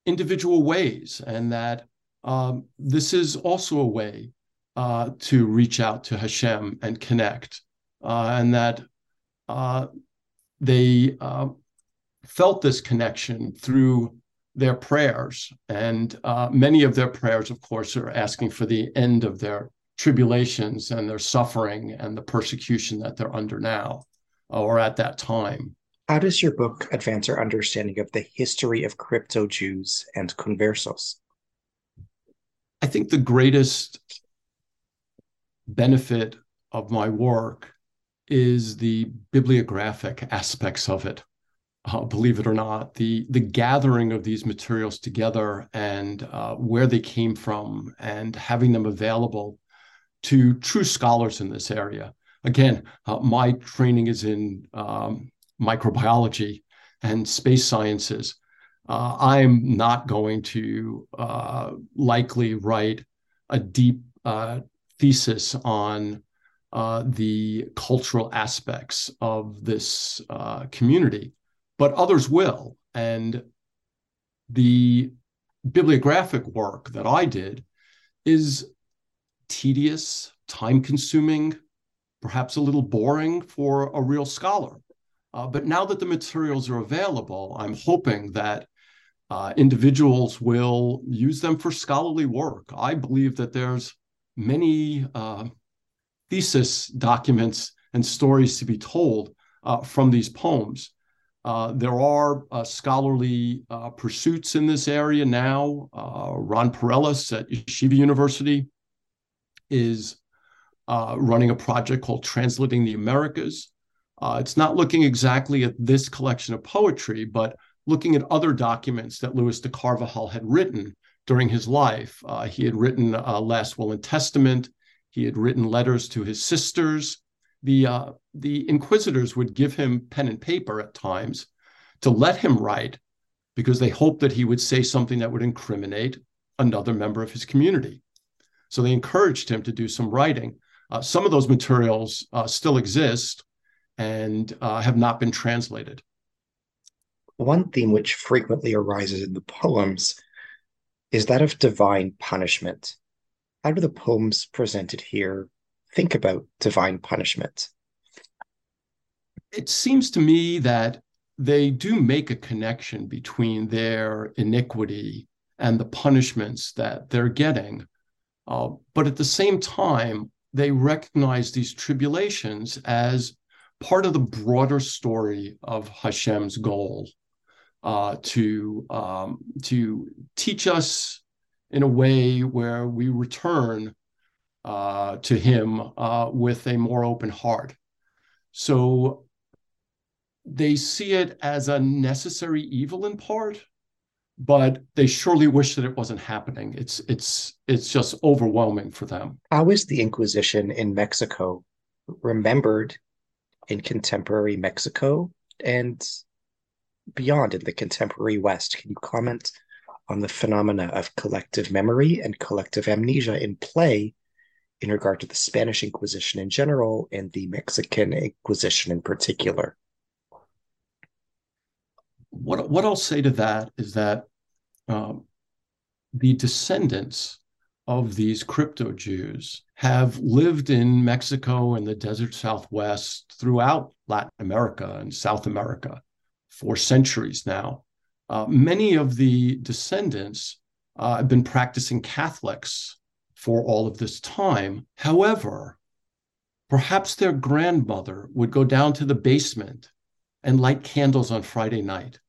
individual ways, and that um, this is also a way uh, to reach out to Hashem and connect, uh, and that uh, they uh, felt this connection through their prayers. And uh, many of their prayers, of course, are asking for the end of their tribulations and their suffering and the persecution that they're under now or at that time. How does your book advance our understanding of the history of crypto Jews and conversos? I think the greatest benefit of my work is the bibliographic aspects of it. Uh, believe it or not, the the gathering of these materials together and uh, where they came from and having them available to true scholars in this area. Again, uh, my training is in um, microbiology and space sciences. Uh, I'm not going to uh, likely write a deep uh, thesis on uh, the cultural aspects of this uh, community, but others will. And the bibliographic work that I did is tedious, time consuming, perhaps a little boring for a real scholar. Uh, but now that the materials are available, I'm hoping that uh, individuals will use them for scholarly work. I believe that there's many uh, thesis documents and stories to be told uh, from these poems. Uh, there are uh, scholarly uh, pursuits in this area now. Ron Perelis at Yeshiva University is running a project called Translating the Americas. it's not looking exactly at this collection of poetry, but looking at other documents that Luis de Carvajal had written during his life. Uh, he had written uh, Last Will and Testament. He had written letters to his sisters. The, uh, the inquisitors would give him pen and paper at times to let him write because they hoped that he would say something that would incriminate another member of his community. So they encouraged him to do some writing. Uh, some of those materials uh, still exist and uh, have not been translated. One theme which frequently arises in the poems is that of divine punishment. How do the poems presented here think about divine punishment? It seems to me that they do make a connection between their iniquity and the punishments that they're getting. Uh, but at the same time, they recognize these tribulations as part of the broader story of Hashem's goal uh, to um, to teach us in a way where we return uh, to Him uh, with a more open heart. So they see it as a necessary evil in part, but they surely wish that it wasn't happening. It's it's it's just overwhelming for them. How is the Inquisition in Mexico remembered in contemporary Mexico and beyond in the contemporary West. Can you comment on the phenomena of collective memory and collective amnesia in play in regard to the Spanish Inquisition in general and the Mexican Inquisition in particular? What, what I'll say to that is that um, the descendants of these crypto Jews have lived in Mexico and the desert Southwest throughout Latin America and South America for centuries now. Uh, many of the descendants uh, have been practicing Catholics for all of this time. However, perhaps their grandmother would go down to the basement and light candles on Friday night.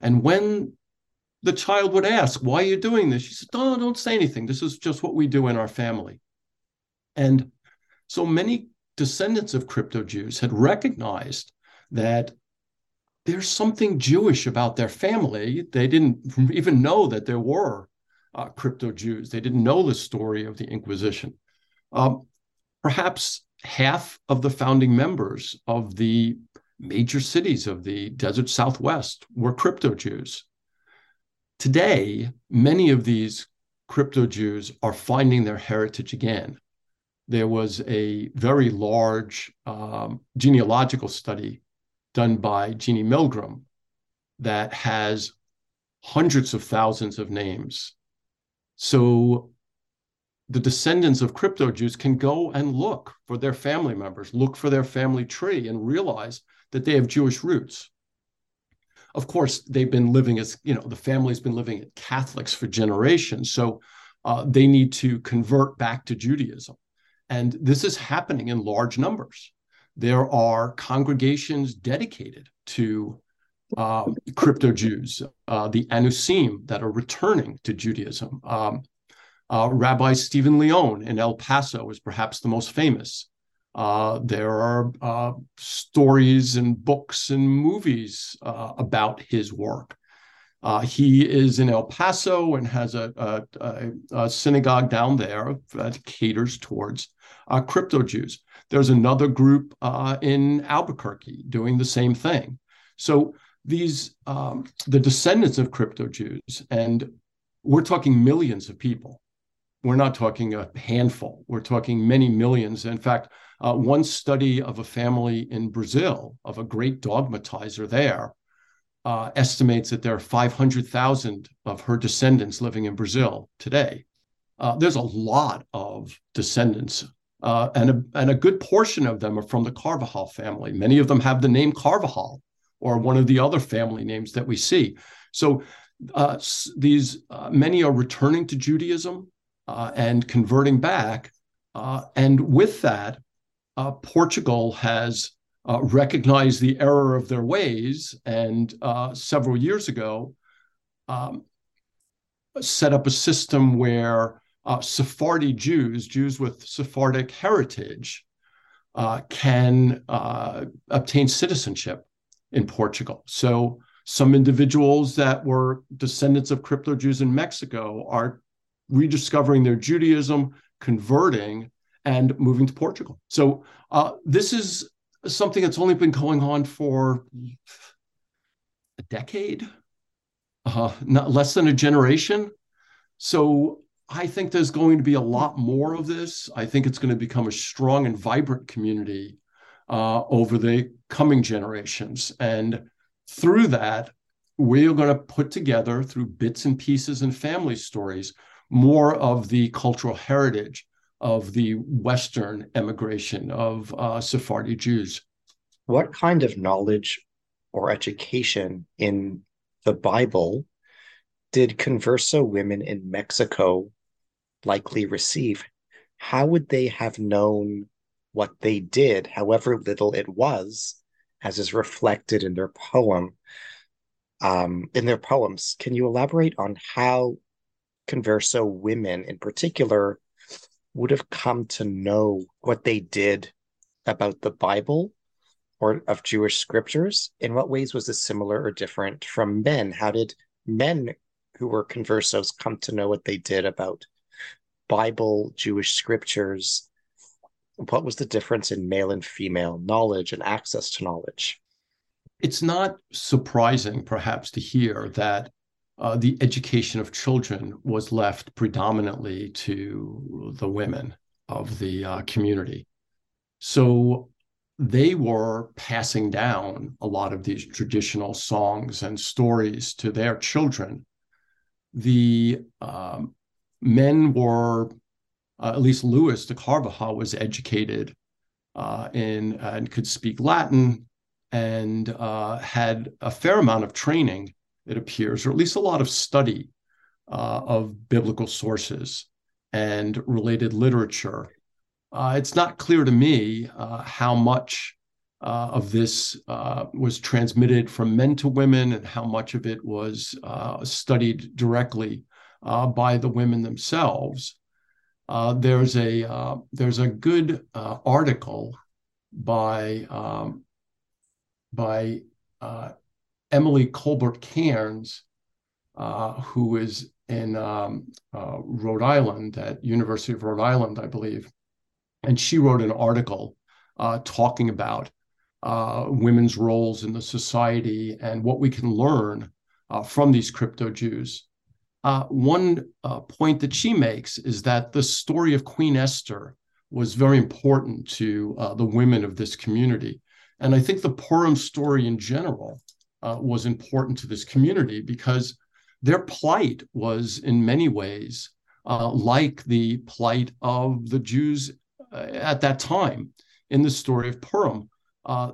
And when the child would ask, Why are you doing this? She said, Oh, don't say anything. This is just what we do in our family. And so many descendants of crypto Jews had recognized that there's something Jewish about their family. They didn't even know that there were uh, crypto Jews. They didn't know the story of the Inquisition. Um, perhaps half of the founding members of the major cities of the desert Southwest were crypto Jews. Today, many of these crypto Jews are finding their heritage again. There was a very large um, genealogical study done by Jeannie Milgram that has hundreds of thousands of names. So the descendants of crypto Jews can go and look for their family members, look for their family tree, and realize that they have Jewish roots. Of course, they've been living as, you know, the family's been living as Catholics for generations. So uh, they need to convert back to Judaism. And this is happening in large numbers. There are congregations dedicated to uh, crypto Jews, uh, the Anusim that are returning to Judaism. Um, uh, Rabbi Stephen Leon in El Paso is perhaps the most famous. Uh, there are uh, stories and books and movies uh, about his work. He is in El Paso and has a, a, a synagogue down there that caters towards crypto Jews. There's another group in Albuquerque doing the same thing. So these um, the descendants of crypto Jews, and we're talking millions of people we're not talking a handful, we're talking many millions. In fact, uh, one study of a family in Brazil, of a great dogmatizer there, uh, estimates that there are 500,000 of her descendants living in Brazil today. Uh, there's a lot of descendants, uh, and, a, and a good portion of them are from the Carvajal family. Many of them have the name Carvajal or one of the other family names that we see. So uh, these uh, many are returning to Judaism uh, and converting back. Uh, and with that, uh, Portugal has recognized the error of their ways and several years ago um, set up a system where uh, Sephardi Jews, Jews with Sephardic heritage, can obtain citizenship in Portugal. So some individuals that were descendants of crypto Jews in Mexico are rediscovering their Judaism, converting, and moving to Portugal. So uh, this is something that's only been going on for a decade, uh, not less than a generation. So I think there's going to be a lot more of this. I think it's going to become a strong and vibrant community uh, over the coming generations. And through that, we're going to put together through bits and pieces and family stories more of the cultural heritage of the Western emigration of uh, Sephardi Jews. What kind of knowledge or education in the Bible did converso women in Mexico likely receive? How would they have known what they did, however little it was, as is reflected in their poem? Um, in their poems, can you elaborate on how converso women in particular would have come to know what they did about the Bible or of Jewish scriptures? In what ways was this similar or different from men? How did men who were conversos come to know what they did about Bible, Jewish scriptures? What was the difference in male and female knowledge and access to knowledge? It's not surprising, perhaps, to hear that uh, the education of children was left predominantly to the women of the uh, community. So they were passing down a lot of these traditional songs and stories to their children. The um, men were, uh, at least Luis de Carvajal was educated uh, in and could speak Latin and uh, had a fair amount of training it appears, or at least a lot of study uh, of biblical sources and related literature. Uh, it's not clear to me how much uh, of this uh, was transmitted from men to women and how much of it was uh, studied directly by the women themselves. there's a there's a good article by um, by Emily Colbert Cairns, uh, who is in um, uh, Rhode Island at University of Rhode Island, I believe, and she wrote an article uh, talking about uh, women's roles in the society and what we can learn uh, from these crypto Jews. Uh, one uh, point that she makes is that the story of Queen Esther was very important to uh, the women of this community. And I think the Purim story in general uh, was important to this community because their plight was, in many ways, uh, like the plight of the Jews uh, at that time in the story of Purim.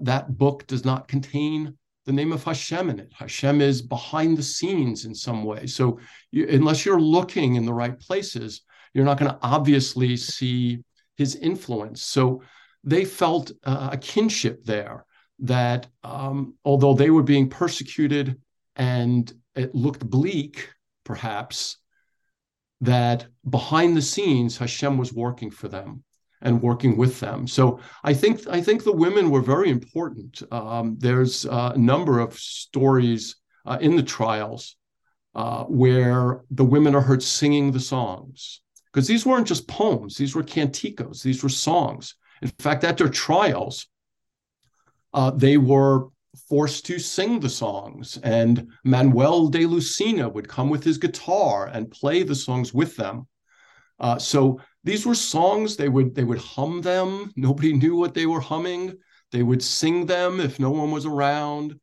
that book does not contain the name of Hashem in it. Hashem is behind the scenes in some way. So you, unless you're looking in the right places, you're not going to obviously see his influence. So they felt uh, a kinship there that um, although they were being persecuted and it looked bleak, perhaps, that behind the scenes, Hashem was working for them and working with them. So I think I think the women were very important. Um, there's a number of stories uh, in the trials uh, where the women are heard singing the songs because these weren't just poems; these were canticos, these were songs. In fact, at their trials, uh, they were forced to sing the songs, and Manuel de Lucena would come with his guitar and play the songs with them. Uh, so these were songs they would they would hum them nobody knew what they were humming they would sing them if no one was around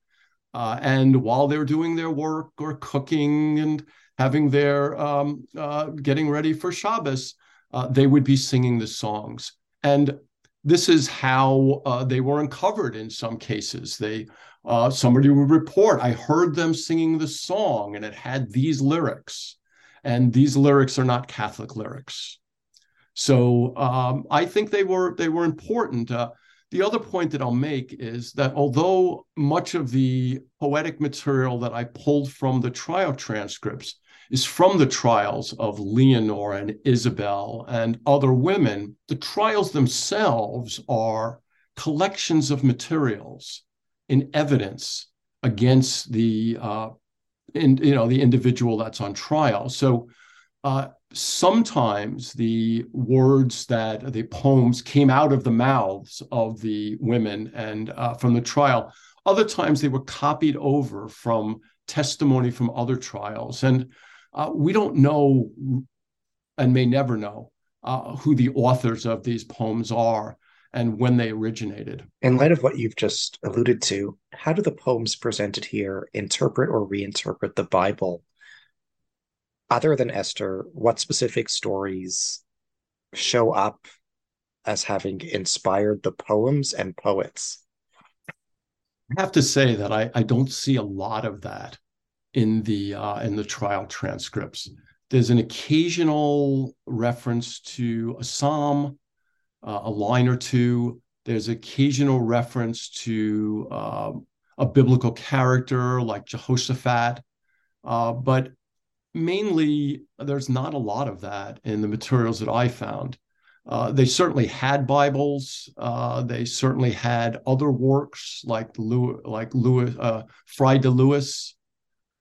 uh, and while they're doing their work or cooking and having their um, uh, getting ready for Shabbos, uh, they would be singing the songs. And this is how uh, they were uncovered in some cases. They uh, somebody would report, I heard them singing the song, and it had these lyrics, and these lyrics are not Catholic lyrics. So um, I think they were they were important. Uh, the other point that I'll make is that although much of the poetic material that I pulled from the trial transcripts is from the trials of Leonore and Isabel and other women, the trials themselves are collections of materials in evidence against the uh, in, you know the individual that's on trial. So uh, sometimes the words that the poems came out of the mouths of the women and uh, from the trial. Other times they were copied over from testimony from other trials. And uh, we don't know and may never know uh, who the authors of these poems are and when they originated. In light of what you've just alluded to, how do the poems presented here interpret or reinterpret the Bible other than Esther, what specific stories show up as having inspired the poems and poets? I have to say that I, I don't see a lot of that in the uh, in the trial transcripts. There's an occasional reference to a psalm, uh, a line or two. There's occasional reference to uh, a biblical character like Jehoshaphat, uh, but mainly there's not a lot of that in the materials that I found. Uh, they certainly had Bibles. Uh, they certainly had other works like like Louis, uh, Fray de Louis,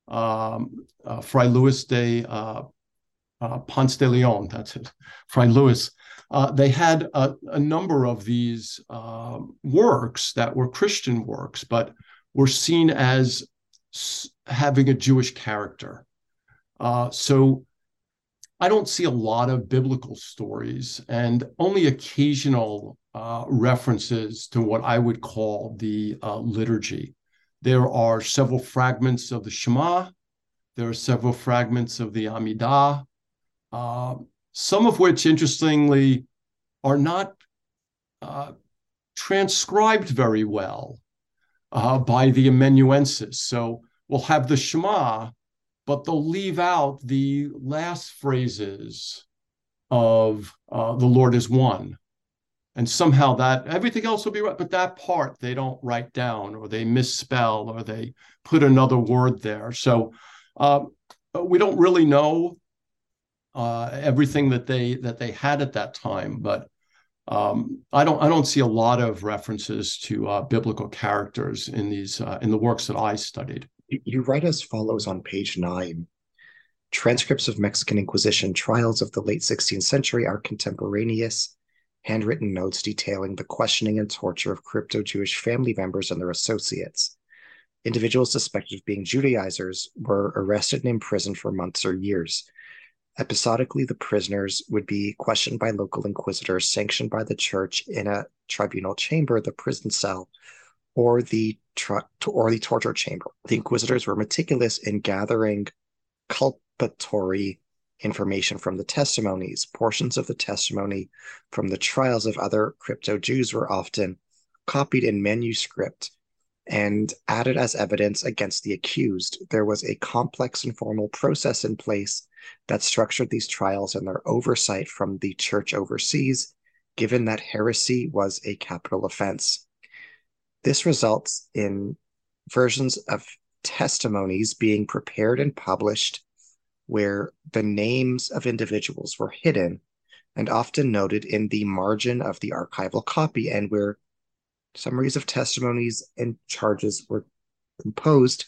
um, uh, Fray de uh, uh, Ponce de Leon. That's it, <laughs> Fray Louis. they had a, a, number of these um, works that were Christian works, but were seen as having a Jewish character. Uh, so I don't see a lot of biblical stories and only occasional uh, references to what I would call the uh, liturgy. There are several fragments of the Shema. There are several fragments of the Amidah, uh, some of which, interestingly, are not uh, transcribed very well uh, by the amanuensis. So we'll have the Shema, but they'll leave out the last phrases of uh, the Lord is one. And somehow that everything else will be right, but that part they don't write down or they misspell or they put another word there. So uh, we don't really know uh, everything that they that they had at that time, but um, I don't I don't see a lot of references to uh, biblical characters in these uh, in the works that I studied. You write as follows on page nine. Transcripts of Mexican Inquisition trials of the late 16th century are contemporaneous, handwritten notes detailing the questioning and torture of crypto Jewish family members and their associates. individuals suspected of being Judaizers were arrested and imprisoned for months or years. Episodically, the prisoners would be questioned by local inquisitors sanctioned by the church in a tribunal chamber, the prison cell, or the or the torture chamber. The inquisitors were meticulous in gathering culpatory information from the testimonies. Portions of the testimony from the trials of other crypto Jews were often copied in manuscript and added as evidence against the accused. There was a complex and formal process in place that structured these trials and their oversight from the church overseas, given that heresy was a capital offense. This results in versions of testimonies being prepared and published where the names of individuals were hidden and often noted in the margin of the archival copy, and where summaries of testimonies and charges were composed,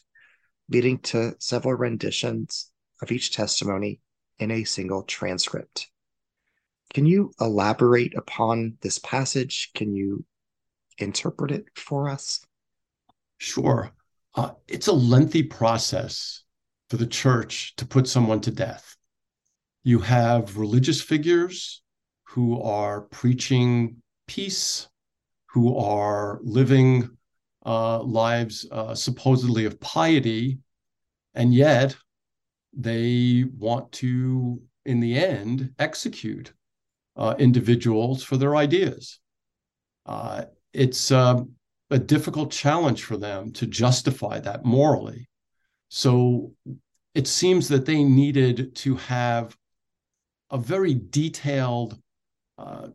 leading to several renditions of each testimony in a single transcript. Can you elaborate upon this passage? Can you interpret it for us? Sure. Uh, it's a lengthy process for the church to put someone to death. You have religious figures who are preaching peace, who are living uh, lives uh, supposedly of piety, and yet they want to, in the end, execute uh, individuals for their ideas. Uh, it's um, a difficult challenge for them to justify that morally. So it seems that they needed to have a very detailed uh,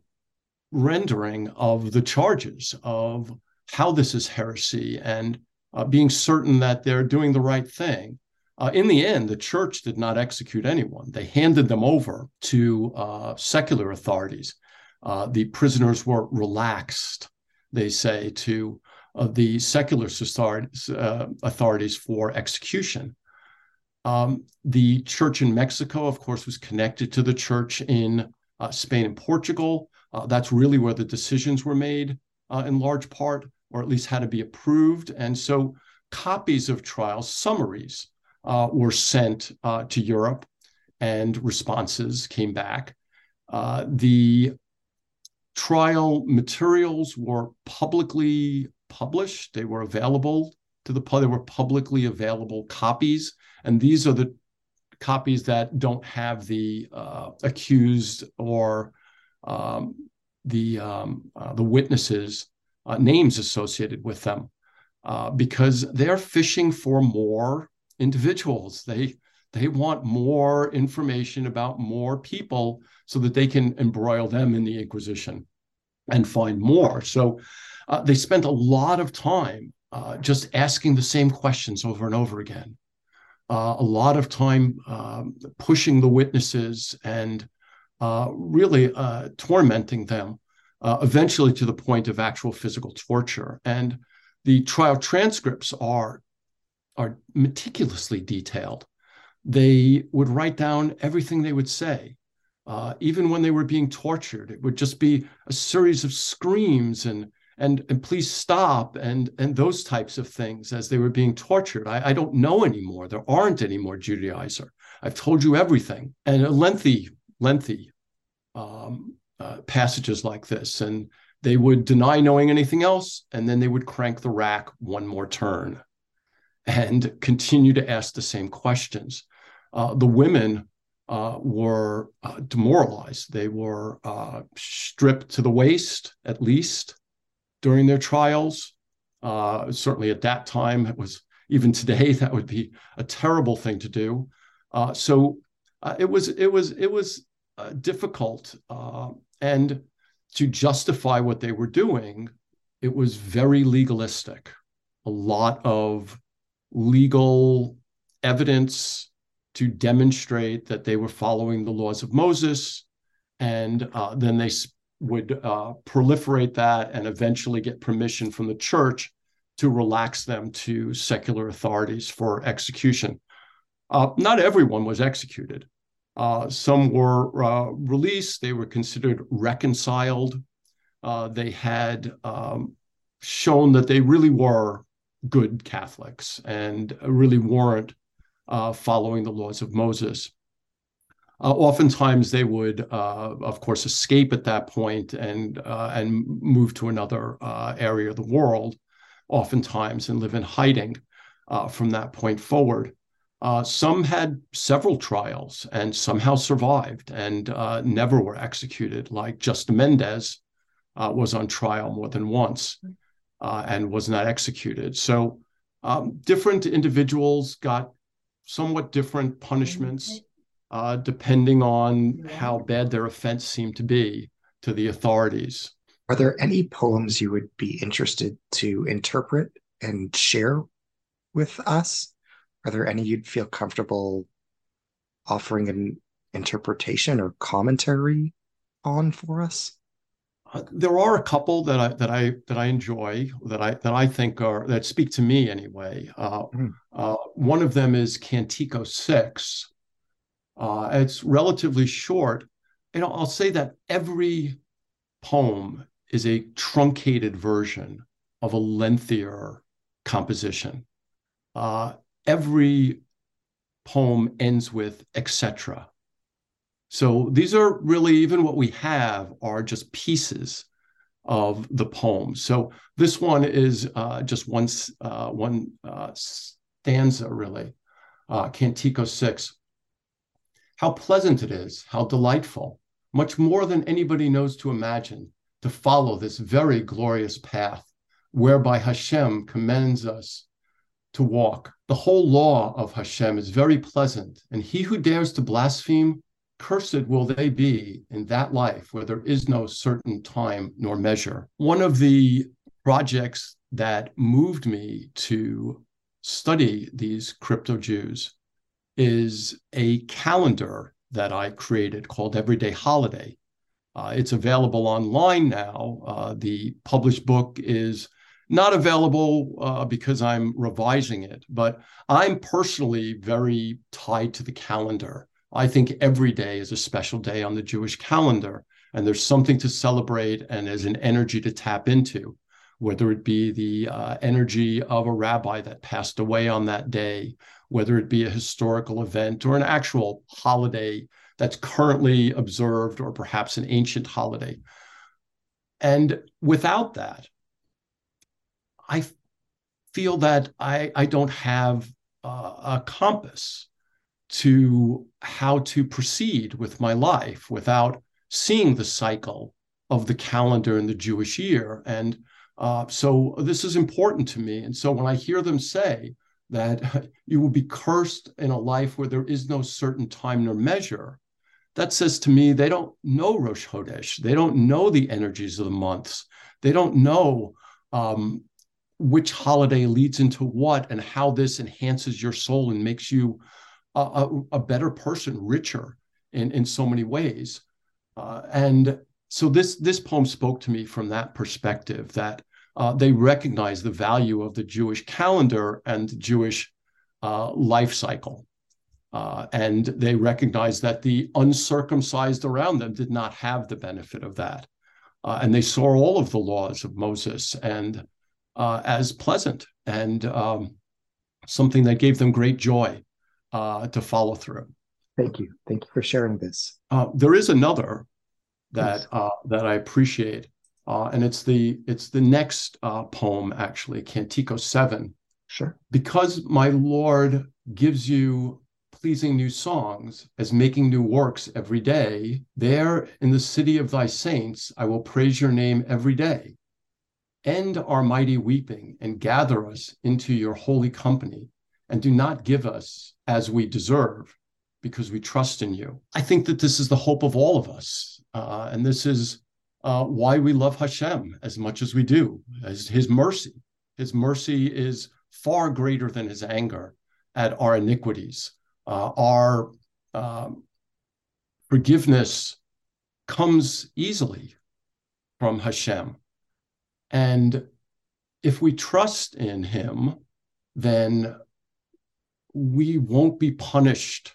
rendering of the charges of how this is heresy and uh, being certain that they're doing the right thing. Uh, in the end, the church did not execute anyone. They handed them over to uh, secular authorities. Uh, the prisoners were relaxed, they say, to of the secular uh, authorities for execution. Um, the church in Mexico, of course, was connected to the church in uh, Spain and Portugal. Uh, that's really where the decisions were made uh, in large part, or at least had to be approved. And so copies of trial summaries uh, were sent uh, to Europe and responses came back. Uh, the trial materials were publicly published. They were available to the public. They were publicly available copies, and these are the copies that don't have the uh, accused or um, the um, uh, the witnesses' uh, names associated with them, uh, because they're fishing for more individuals. They they want more information about more people so that they can embroil them in the Inquisition and find more. So uh, they spent a lot of time uh, just asking the same questions over and over again. Uh, a lot of time um, pushing the witnesses and uh, really uh, tormenting them, uh, eventually to the point of actual physical torture. And the trial transcripts are are meticulously detailed. They would write down everything they would say. Uh, even when they were being tortured, it would just be a series of screams and and and please stop and and those types of things as they were being tortured. I, I don't know anymore. There aren't any more judaizer. I've told you everything. And lengthy lengthy um, uh, passages like this. And they would deny knowing anything else and then they would crank the rack one more turn and continue to ask the same questions uh, the women uh, were uh, demoralized they were uh, stripped to the waist at least during their trials. Uh, certainly at that time, it was even today <laughs> that would be a terrible thing to do. Uh, so it was it was it was difficult, and to justify what they were doing, it was very legalistic. A lot of legal evidence to demonstrate that they were following the laws of Moses, and uh, then they would uh, proliferate that and eventually get permission from the church to relax them to secular authorities for execution. Uh, not everyone was executed. Uh, some were uh, released, they were considered reconciled. Uh, they had um, shown that they really were good Catholics and really weren't uh, following the laws of Moses. Uh, oftentimes, they would, uh, of course, escape at that point and uh, and move to another uh, area of the world, oftentimes, and live in hiding uh, from that point forward. some had several trials and somehow survived and never were executed, like Justa Mendez was on trial more than once and was not executed. So um, different individuals got somewhat different punishments uh, depending on how bad their offense seemed to be to the authorities. Are there any poems you would be interested to interpret and share with us? Are there any you'd feel comfortable offering an interpretation or commentary on for us? Uh, there are a couple that I that I that I enjoy that I that I think are that speak to me anyway. Uh, mm. uh, one of them is Cantico Six. Uh, it's relatively short. You know, I'll say that every poem is a truncated version of a lengthier composition. Uh, every poem ends with etc. So these are really, even what we have are just pieces of the poem. So this one is uh, just one, uh, one uh, stanza, really, uh, Cantico 6. How pleasant it is, how delightful, much more than anybody knows to imagine, to follow this very glorious path whereby Hashem commends us to walk. The whole law of Hashem is very pleasant, and he who dares to blaspheme Cursed will they be in that life where there is no certain time nor measure. One of the projects that moved me to study these crypto Jews is a calendar that I created called Everyday Holiday. Uh, it's available online now. Uh, the published book is not available uh, because I'm revising it, but I'm personally very tied to the calendar. I think every day is a special day on the Jewish calendar, and there's something to celebrate and there's an energy to tap into, whether it be the uh, energy of a rabbi that passed away on that day, whether it be a historical event or an actual holiday that's currently observed, or perhaps an ancient holiday. And without that, I feel that I, I don't have uh, a compass to how to proceed with my life without seeing the cycle of the calendar in the Jewish year. And uh, so this is important to me. And so when I hear them say that <laughs> you will be cursed in a life where there is no certain time nor measure, that says to me they don't know Rosh Chodesh. They don't know the energies of the months. They don't know um, which holiday leads into what and how this enhances your soul and makes you a, a, better person, richer in, in so many ways. Uh, and so this this poem spoke to me from that perspective that uh, they recognize the value of the Jewish calendar and Jewish uh, life cycle. Uh, and they recognized that the uncircumcised around them did not have the benefit of that. Uh, and they saw all of the laws of Moses and uh, as pleasant and um, something that gave them great joy uh, to follow through. Thank you. Thank you for sharing this. Uh, there is another that uh, that I appreciate, uh, and it's the it's the next uh, poem actually, Cantico Seven. Sure. Because my Lord gives you pleasing new songs as making new works every day. There in the city of thy saints, I will praise your name every day. End our mighty weeping and gather us into your holy company and do not give us as we deserve because we trust in you. I think that this is the hope of all of us. Uh, and this is uh, why we love Hashem as much as we do, as his mercy. His mercy is far greater than his anger at our iniquities. Uh, our um, forgiveness comes easily from Hashem. And if we trust in him, then we won't be punished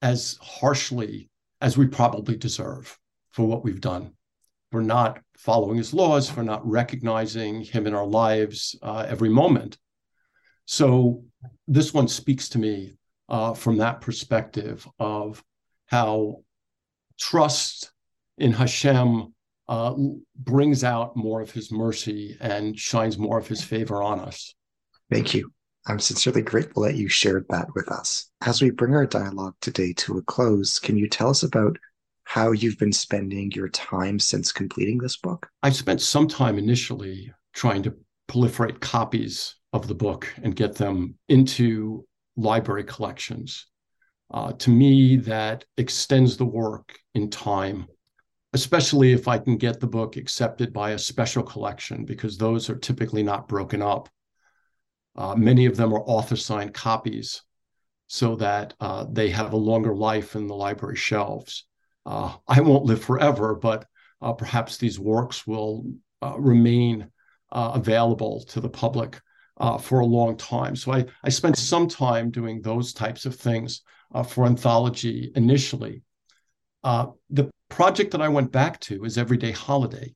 as harshly as we probably deserve for what we've done, for not following his laws, for not recognizing him in our lives uh, every moment. So this one speaks to me uh, from that perspective of how trust in Hashem uh, brings out more of his mercy and shines more of his favor on us. Thank you. I'm sincerely grateful that you shared that with us. As we bring our dialogue today to a close, can you tell us about how you've been spending your time since completing this book? I spent some time initially trying to proliferate copies of the book and get them into library collections. Uh, to me, that extends the work in time, especially if I can get the book accepted by a special collection, because those are typically not broken up. Uh, many of them are author signed copies so that uh, they have a longer life in the library shelves. Uh, I won't live forever, but uh, perhaps these works will uh, remain uh, available to the public for a long time. So I, I spent some time doing those types of things for anthology initially. the project that I went back to is Everyday Holiday,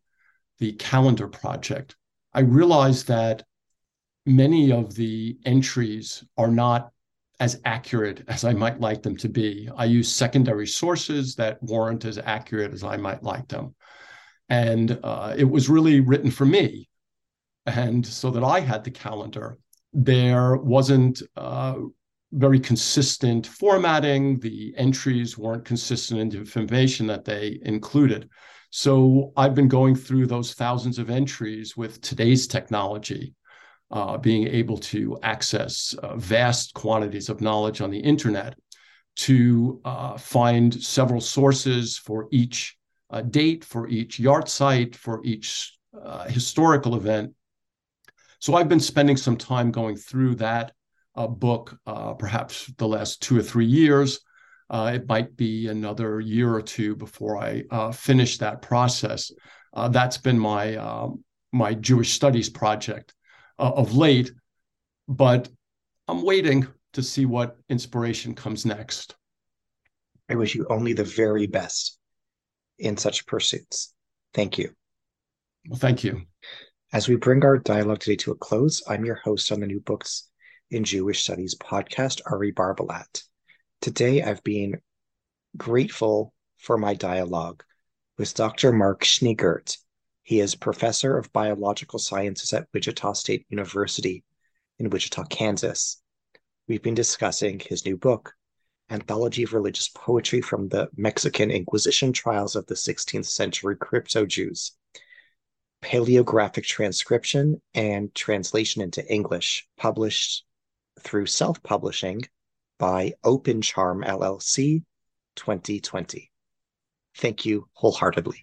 the calendar project. I realized that many of the entries are not as accurate as I might like them to be. I use secondary sources that weren't as accurate as I might like them. And uh, it was really written for me. And so that I had the calendar. There wasn't uh, very consistent formatting. The entries weren't consistent in the information that they included. So I've been going through those thousands of entries with today's technology uh, being able to access uh, vast quantities of knowledge on the internet to uh, find several sources for each uh, date, for each yahrzeit, for each uh, historical event. So I've been spending some time going through that uh, book, perhaps the last two or three years. it might be another year or two before I finish that process. that's been my um, my Jewish studies project uh, of late, but I'm waiting to see what inspiration comes next. I wish you only the very best in such pursuits. Thank you. Well, thank you. As we bring our dialogue today to a close, I'm your host on the New Books in Jewish Studies podcast, Ari Barbalat. Today, I've been grateful for my dialogue with Dr. Mark Schneegurt, he is professor of biological sciences at Wichita State University in Wichita, Kansas. We've been discussing his new book, Anthology of Religious Poetry from the Mexican Inquisition Trials of the 16th Century Crypto Jews, Paleographic Transcription and Translation into English, published through self publishing by Open Charm LLC 2020. Thank you wholeheartedly.